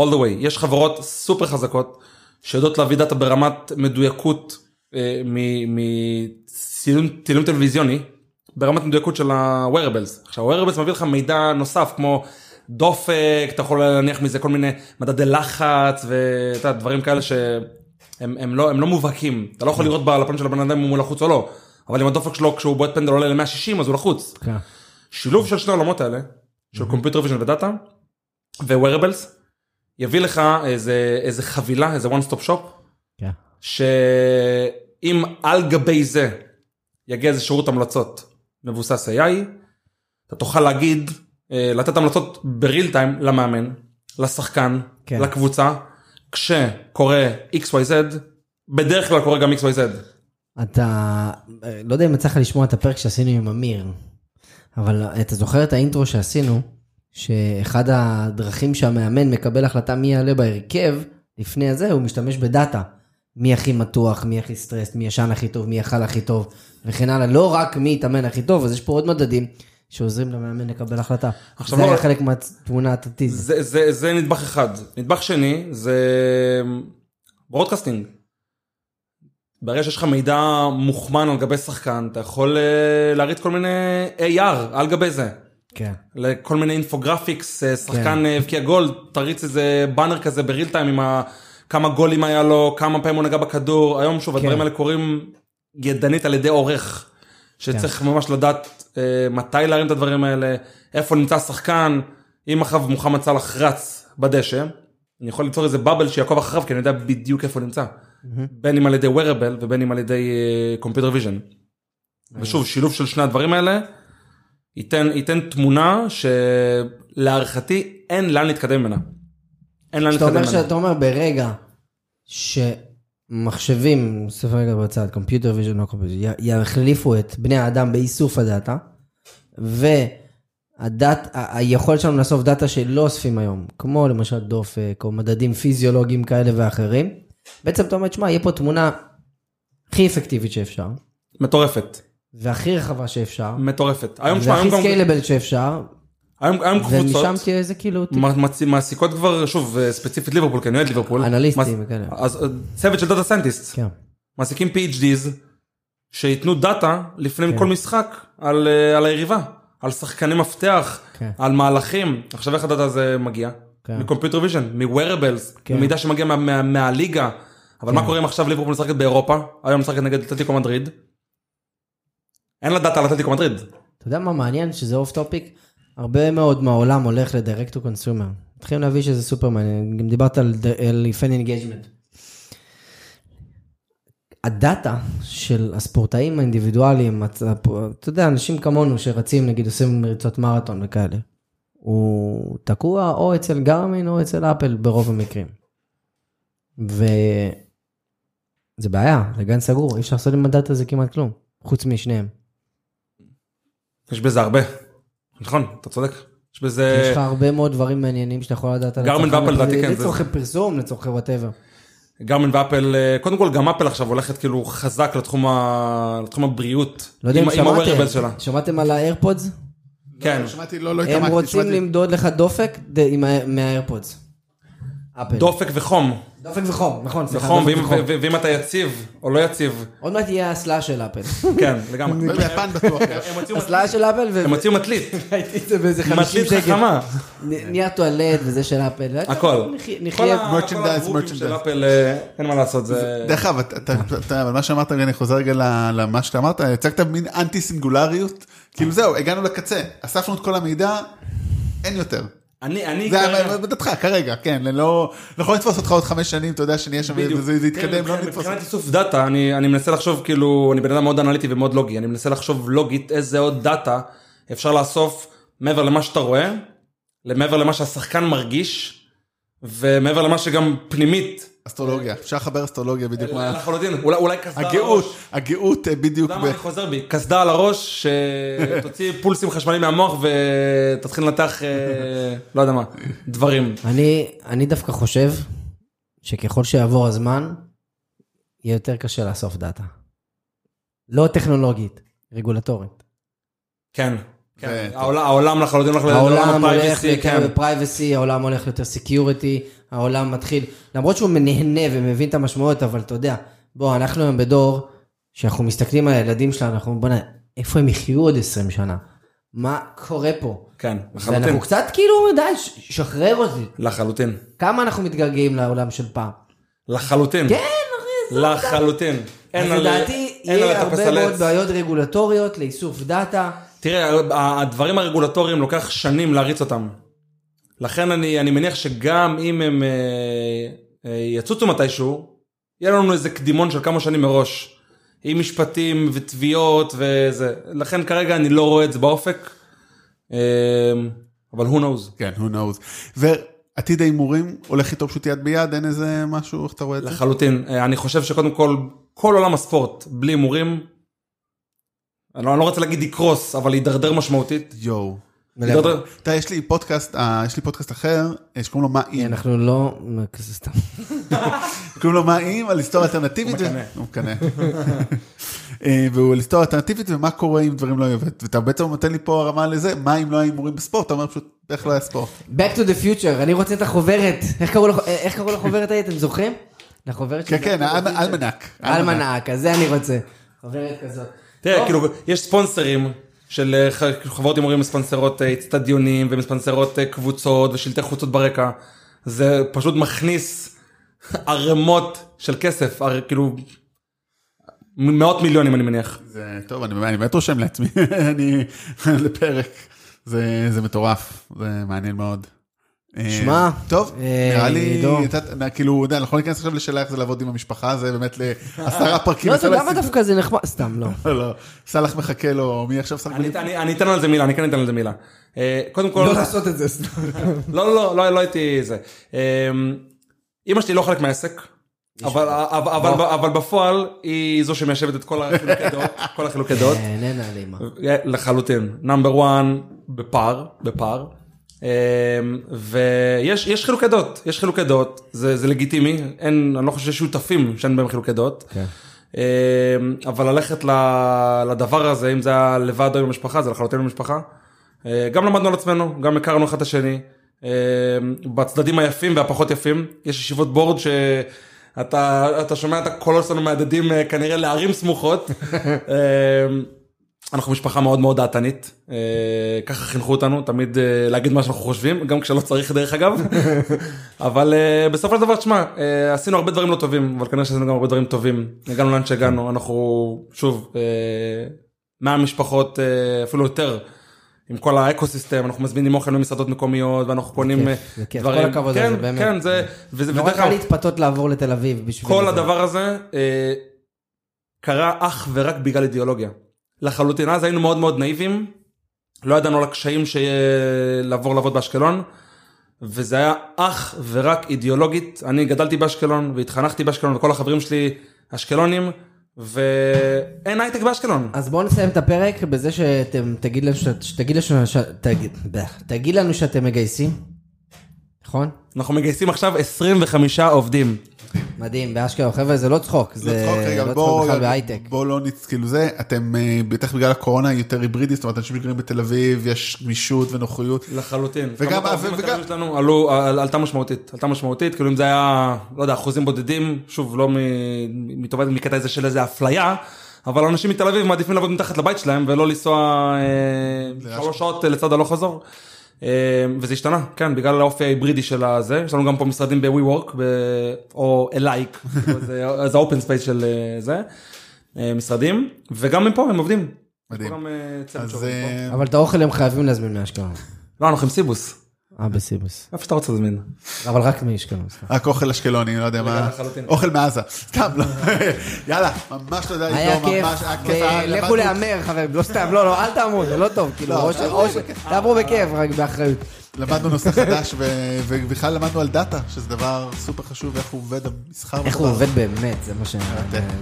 Speaker 3: all the way. יש חברות סופר חזקות שיודעות להביא דאטה ברמת מדויקות אה, מצילום טלוויזיוני, ברמת מדויקות של ה-wearables. עכשיו ה-wearables מביא לך מידע נוסף כמו דופק, אתה יכול להניח מזה כל מיני מדדי לחץ ואתה דברים כאלה שהם הם לא, הם לא מובהקים. אתה לא יכול לראות בלפנים של הבן אדם אם הוא לחוץ או לא. אבל אם הדופק שלו כשהוא בועט פנדל עולה ל-160 אז הוא לחוץ.
Speaker 2: כן.
Speaker 3: שילוב של שני העולמות האלה, של computer vision ודאטה, ו-wearables, יביא לך איזה, איזה חבילה, איזה one stop shop,
Speaker 2: כן.
Speaker 3: שאם על גבי זה יגיע איזה שירות המלצות מבוסס AI, אתה תוכל להגיד, אה, לתת המלצות ב real time למאמן, לשחקן,
Speaker 2: כן.
Speaker 3: לקבוצה, כשקורה XYZ, בדרך כלל קורה גם XYZ.
Speaker 2: אתה, אה, לא יודע אם יצא לך לשמוע את הפרק שעשינו עם אמיר, אבל אתה זוכר את האינטרו שעשינו, שאחד הדרכים שהמאמן מקבל החלטה מי יעלה בהרכב, לפני הזה הוא משתמש בדאטה. מי הכי מתוח, מי הכי סטרס, מי ישן הכי טוב, מי יאכל הכי טוב, וכן הלאה. לא רק מי יתאמן הכי טוב, אז יש פה עוד מדדים שעוזרים למאמן לקבל החלטה.
Speaker 3: עכשיו
Speaker 2: זה
Speaker 3: לא-
Speaker 2: היה חלק מהתמונה העתידית.
Speaker 3: זה, זה, זה נדבך אחד. נדבך שני זה broadcasting. ברגע שיש לך מידע מוכמן על גבי שחקן, אתה יכול אה, להריץ כל מיני AR על גבי זה.
Speaker 2: כן.
Speaker 3: לכל מיני infographics, אה, שחקן אה, הבקיע גול, תריץ איזה באנר כזה ב real time עם ה... כמה גולים היה לו, כמה פעמים הוא נגע בכדור. היום שוב הדברים האלה קורים ידנית על ידי עורך, שצריך ממש לדעת אה, מתי להרים את הדברים האלה, איפה נמצא השחקן, אם אחריו מוחמד סאלח רץ בדשא, אני יכול ליצור איזה bubble שיעקוב אחריו כי אני יודע בדיוק איפה הוא נמצא. בין אם על ידי wearable ובין אם על ידי computer vision. ושוב שילוב של שני הדברים האלה ייתן ייתן תמונה שלהערכתי אין לאן להתקדם ממנה. אין לאן להתקדם.
Speaker 2: שאתה אומר ברגע שמחשבים, ספר רגע בצד, computer vision, לא computer, יחליפו את בני האדם באיסוף הדאטה, והדאט, ה- היכולת שלנו לאסוף דאטה שלא אוספים היום, כמו למשל דופק, או מדדים פיזיולוגיים כאלה ואחרים, בעצם אתה אומר, שמע, יהיה פה תמונה הכי אפקטיבית שאפשר,
Speaker 3: מטורפת.
Speaker 2: והכי רחבה שאפשר,
Speaker 3: מטורפת. היום
Speaker 2: והכי scalable שאפשר,
Speaker 3: היום קבוצות
Speaker 2: ומשם תהיה איזה כאילו
Speaker 3: מעסיקות כבר שוב אה, ספציפית ליברפול כי אני אוהד ליברפול.
Speaker 2: אנליסטים וכאלה.
Speaker 3: אז אה, צוות של data scientists.
Speaker 2: כן.
Speaker 3: מעסיקים PhDs שייתנו דאטה לפני
Speaker 2: כן.
Speaker 3: כל משחק על, אה, על היריבה, על שחקני מפתח,
Speaker 2: כן.
Speaker 3: על מהלכים. עכשיו איך הדאטה הזה מגיע?
Speaker 2: כן.
Speaker 3: מ computer vision, מ-wearables,
Speaker 2: כן.
Speaker 3: ממידע שמגיע מה, מה, מהליגה. אבל מה קורה אם עכשיו ליברפול משחקת באירופה, היום משחקת נגד אתלטיקו מדריד? אין לה דאטה על אתלטיקו מדריד.
Speaker 2: אתה יודע מה מעניין? שזה off topic, הרבה מאוד מהעולם הולך ל direct to consumer. מתחילים להביא שזה סופר מעניין, גם דיברת על, על fan engagement. הדאטה של הספורטאים האינדיבידואליים, אתה יודע, אנשים כמונו שרצים, נגיד עושים ריצות מרתון וכאלה, הוא תקוע או אצל גרמין או אצל אפל ברוב המקרים. וזה בעיה, זה גן סגור, אי אפשר לעשות עם הדאטה הזה כמעט כלום, חוץ משניהם.
Speaker 3: יש בזה הרבה. נכון, אתה צודק. יש בזה...
Speaker 2: יש לך הרבה מאוד דברים מעניינים שאתה יכול לדעת על גרמין
Speaker 3: ואפל, לדעתי, כן,
Speaker 2: לצורכי פרסום, לצורכי whatever.
Speaker 3: גרמין ואפל, אה, קודם כל גם אפל עכשיו הולכת כאילו חזק לתחום, ה... לתחום הבריאות.
Speaker 2: לא יודע אם שמעתם,
Speaker 3: שלה.
Speaker 2: שמעתם על האיירפודס?
Speaker 3: כן.
Speaker 1: שמעתי, לא, לא
Speaker 2: הם
Speaker 1: התעמקתי,
Speaker 2: רוצים
Speaker 1: שמעתי.
Speaker 2: למדוד לך דופק מהאיירפודס. אפל.
Speaker 3: דופק וחום.
Speaker 2: דופק וחום, נכון, סליחה,
Speaker 3: ואם,
Speaker 2: וחום.
Speaker 3: ו- ואם אתה יציב או לא יציב,
Speaker 2: עוד מעט יהיה האסלה של אפל.
Speaker 3: כן, לגמרי.
Speaker 1: ביפן בטוח.
Speaker 2: האסלה של אפל,
Speaker 3: הם הוציאו מטלית,
Speaker 2: וראיתי את זה באיזה 50
Speaker 3: מטלית
Speaker 2: שקל.
Speaker 3: חכמה,
Speaker 2: נ- נייר טואלט וזה של אפל.
Speaker 3: הכל.
Speaker 2: נחיה-
Speaker 1: merchandise.
Speaker 3: אפל, אה, אין מה לעשות, זה...
Speaker 1: דרך אגב, אבל מה שאמרת, אני חוזר רגע למה שאתה אמרת, הצגת מין אנטי סינגולריות, כאילו זהו, הגענו לקצה, אספנו את כל המידע, אין יותר.
Speaker 3: אני, אני,
Speaker 1: זה
Speaker 3: כרגע-
Speaker 1: עמדתך כרגע, כן, לא לא יכול לתפוס אותך עוד חמש שנים, אתה יודע שנהיה שם זה יתקדם,
Speaker 3: כן,
Speaker 1: לא
Speaker 3: מבחינת-
Speaker 1: נתפוס
Speaker 3: מבחינת. איסוף דאטה, אני, אני מנסה לחשוב כאילו, אני בן אדם מאוד אנליטי ומאוד לוגי, אני מנסה לחשוב לוגית איזה עוד דאטה אפשר לאסוף מעבר למה שאתה רואה, מעבר למה שהשחקן מרגיש, ומעבר למה שגם פנימית,
Speaker 1: אסטרולוגיה, אפשר לחבר אסטרולוגיה בדיוק מה...
Speaker 3: לחלוטין, אולי, אולי קסדה על
Speaker 1: הגאות,
Speaker 3: הראש.
Speaker 1: הגאות אה, בדיוק,
Speaker 3: אתה יודע
Speaker 1: ב-
Speaker 3: מה אני חוזר בי? קסדה על הראש, שתוציא פולסים חשמליים מהמוח ותתחיל לנתח, אה, לא יודע מה, דברים.
Speaker 2: אני, אני דווקא חושב שככל שיעבור הזמן, יהיה יותר קשה לאסוף דאטה. לא טכנולוגית, רגולטורית.
Speaker 3: כן. כן. העולם- העולם לחלוטין הולך
Speaker 2: העולם
Speaker 3: לעולם
Speaker 2: הולך
Speaker 3: הפרייבסי,
Speaker 2: יותר
Speaker 3: כן.
Speaker 2: ב privacy, העולם הולך יותר security, העולם מתחיל, למרות שהוא נהנה ומבין את המשמעויות, אבל אתה יודע, בוא, אנחנו היום בדור, שאנחנו מסתכלים על הילדים שלנו, אנחנו אומרים, בוא'נה, איפה הם יחיו עוד 20 שנה? מה קורה פה?
Speaker 3: כן, לחלוטין.
Speaker 2: ואנחנו קצת כאילו, די, שחרר אותי.
Speaker 3: לחלוטין.
Speaker 2: כמה אנחנו מתגעגעים לעולם של פעם?
Speaker 3: לחלוטין.
Speaker 2: כן, אחי,
Speaker 3: לחלוטין. אין על-
Speaker 2: לדעתי, יהיה הרבה מאוד. בעיות רגולטוריות לאיסוף דאטה.
Speaker 3: תראה, הדברים הרגולטוריים לוקח שנים להריץ אותם. לכן אני, אני מניח שגם אם הם אה, אה, יצוצו מתישהו, יהיה לנו איזה קדימון של כמה שנים מראש. עם משפטים ותביעות וזה. לכן כרגע אני לא רואה את זה באופק. אה, אבל who knows.
Speaker 1: כן, who knows. ועתיד ההימורים הולך איתו פשוט יד ביד, אין איזה משהו, איך אתה רואה את זה?
Speaker 3: לחלוטין. אה, אני חושב שקודם כל, כל עולם הספורט, בלי הימורים, אני לא, אני לא רוצה להגיד יקרוס, אבל יידרדר משמעותית.
Speaker 1: יואו. אתה יש לי פודקאסט, אה, יש לי פודקאסט אחר, אה, שקוראים לו מה אם.
Speaker 2: אנחנו לא, כזה סתם.
Speaker 1: קוראים לו מה אם, על היסטוריה אלטרנטיבית.
Speaker 3: הוא מקנא.
Speaker 1: הוא מקנא. אה, והוא על היסטוריה אלטרנטיבית ומה קורה אם דברים לא יהיו. ואתה בעצם נותן לי פה הרמה לזה, מה אם לא היה הימורים בספורט, אתה אומר פשוט, איך לא היה ספורט.
Speaker 2: Back to the future, אני רוצה את החוברת. איך קראו לחוברת ההיא, אתם זוכרים? לחוברת של
Speaker 1: כן, כן. אלמנק.
Speaker 2: אלמנק, אז זה אני רוצה. חוברת כזאת.
Speaker 3: תראה. כאילו, יש ספונסרים של אה, חברות הימורים מספונסרות אה, אצטדיונים ומספונסרות אה, קבוצות ושלטי חוצות ברקע. זה פשוט מכניס ערימות של כסף, הר- כאילו, מאות מיליונים אני מניח.
Speaker 1: זה טוב, אני אני באמת רושם לעצמי, אני לפרק. זה זה מטורף, זה מעניין מאוד. אה,
Speaker 2: שמע,
Speaker 1: טוב,
Speaker 2: אה,
Speaker 1: נראה לי, כאילו, אתה יודע, אנחנו ניכנס עכשיו לשאלה איך זה לעבוד עם המשפחה, זה באמת לעשרה פרקים.
Speaker 2: לא,
Speaker 1: עשה
Speaker 2: אתה
Speaker 1: לה
Speaker 2: יודע מה
Speaker 1: סיפור.
Speaker 2: דווקא זה נחמד? סתם, לא.
Speaker 1: לא, לא, סאלח מחכה לו, מי עכשיו שחק
Speaker 3: אני,
Speaker 1: בליפ?
Speaker 3: אני, אני אתן על זה מילה, אני כן אתן על זה מילה. אה, קודם כל,
Speaker 2: לא לעשות את זה. סתם.
Speaker 3: לא, לא, לא, לא, הייתי זה. אמ, אמא שלי לא חלק מהעסק, אבל, אבל, אבל, אבל בפועל היא זו שמיישבת את כל החילוקי דעות, כל החילוקי דעות.
Speaker 2: איננה אלימה.
Speaker 3: לחלוטין. נאמבר 1 בפער, בפער. אמ, ויש יש חילוקי דעות, יש חילוקי דעות, זה, זה לגיטימי, אין, אני לא חושב שיש שותפים שאין בהם חילוקי דעות.
Speaker 2: כן.
Speaker 3: אמ, אבל ללכת לדבר הזה, אם זה היה לבד או עם המשפחה, זה לחלוטין עם המשפחה. אה, גם למדנו על עצמנו, גם הכרנו אחד את השני. אמ, בצדדים היפים והפחות יפים, יש ישיבות בורד שאתה אתה שומע את הקולות שלנו מהדהדים אה, כנראה לערים סמוכות. אנחנו משפחה מאוד מאוד דעתנית, אה, ככה חינכו אותנו, תמיד אה, להגיד מה שאנחנו חושבים, גם כשלא צריך דרך אגב, אבל אה, בסופו של דבר, תשמע, עשינו הרבה דברים לא טובים, אבל כנראה שעשינו גם הרבה דברים טובים, הגענו לאן שהגענו, אנחנו שוב, 100 משפחות, אה, אפילו יותר. עם כל האקו סיסטם, אנחנו מזמינים אוכל ממסעדות מקומיות ואנחנו קונים
Speaker 2: כיף, זה כיף.
Speaker 3: דברים,
Speaker 2: כל הכבוד
Speaker 3: כן,
Speaker 2: זה, באמת.
Speaker 3: כן, זה, וזה,
Speaker 2: נורא קל להתפתות לעבור לתל אביב בשביל
Speaker 3: כל. הדבר הזה קרה אך ורק בגלל אידיאולוגיה. לחלוטין אז היינו מאוד מאוד נאיבים, לא ידענו על הקשיים שיהיה לעבור לעבוד באשקלון, וזה היה אך ורק אידיאולוגית. אני גדלתי באשקלון והתחנכתי באשקלון וכל החברים שלי אשקלונים, ואין הייטק באשקלון.
Speaker 2: אז בואו נסיים את הפרק בזה שאתם, תגיד לנו, שתגיד לנו, תגיד- תגיד לנו שאתם מגייסים, נכון?
Speaker 3: אנחנו מגייסים עכשיו 25 עובדים.
Speaker 2: מדהים, באשקלון, חבר'ה, זה לא צחוק,
Speaker 1: לא
Speaker 2: זה לא צחוק בכלל בהייטק.
Speaker 1: בוא לא נצ... כאילו זה, אתם אה, בטח בגלל הקורונה יותר היברידי, זאת אומרת, אנשים שגרים בתל אביב, יש גמישות ונוחיות.
Speaker 3: לחלוטין.
Speaker 1: וגם- וגם-
Speaker 3: שלנו עלו, על- עלתה משמעותית, עלתה משמעותית, כאילו אם זה היה, לא יודע, אחוזים בודדים, שוב, לא מ- מטובת מקטע איזה של איזה אפליה, אבל אנשים מתל אביב מעדיפים לעבוד מתחת לבית שלהם ולא לנסוע אה, שלוש שעות לצד הלוך חזור. אה, וזה השתנה, כן, בגלל האופי ההיברידי של הזה, יש לנו גם פה משרדים ב-WeWork, או אלייק, זה ה open space של אה, זה, אה, משרדים, וגם מפה הם עובדים.
Speaker 1: מדהים.
Speaker 3: אה,
Speaker 2: אבל את האוכל הם חייבים להזמין מאשקלון.
Speaker 3: לא, אנחנו עם סיבוס.
Speaker 2: אה, בסיבוס.
Speaker 3: איפה שאתה רוצה להזמין.
Speaker 2: אבל רק מאשקלון.
Speaker 1: רק אוכל אשקלוני, לא יודע מה,
Speaker 3: לחלוטין.
Speaker 1: אוכל מעזה, סתם, לא, יאללה, ממש תודה,
Speaker 2: היה
Speaker 1: עידו,
Speaker 2: כיף,
Speaker 1: למדנו-
Speaker 2: להמר חברים, לא סתם, לא, לא, אל תעמוד, זה לא טוב, כאילו,
Speaker 1: לא,
Speaker 2: ש-
Speaker 1: תעברו
Speaker 2: ש... בכיף, רק באחריות.
Speaker 1: למדנו נושא חדש, ובכלל למדנו על דאטה, שזה דבר סופר חשוב, איך הוא עובד, המסחר.
Speaker 2: איך הוא. עובד באמת, זה מה שאני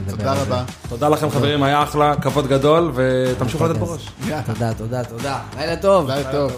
Speaker 2: מדבר
Speaker 1: תודה. רבה.
Speaker 3: תודה לכם חברים, היה אחלה, כבוד גדול, ותמשיכו לתת בראש.
Speaker 2: תודה, תודה, תודה. לילה טוב.
Speaker 1: לילה טוב.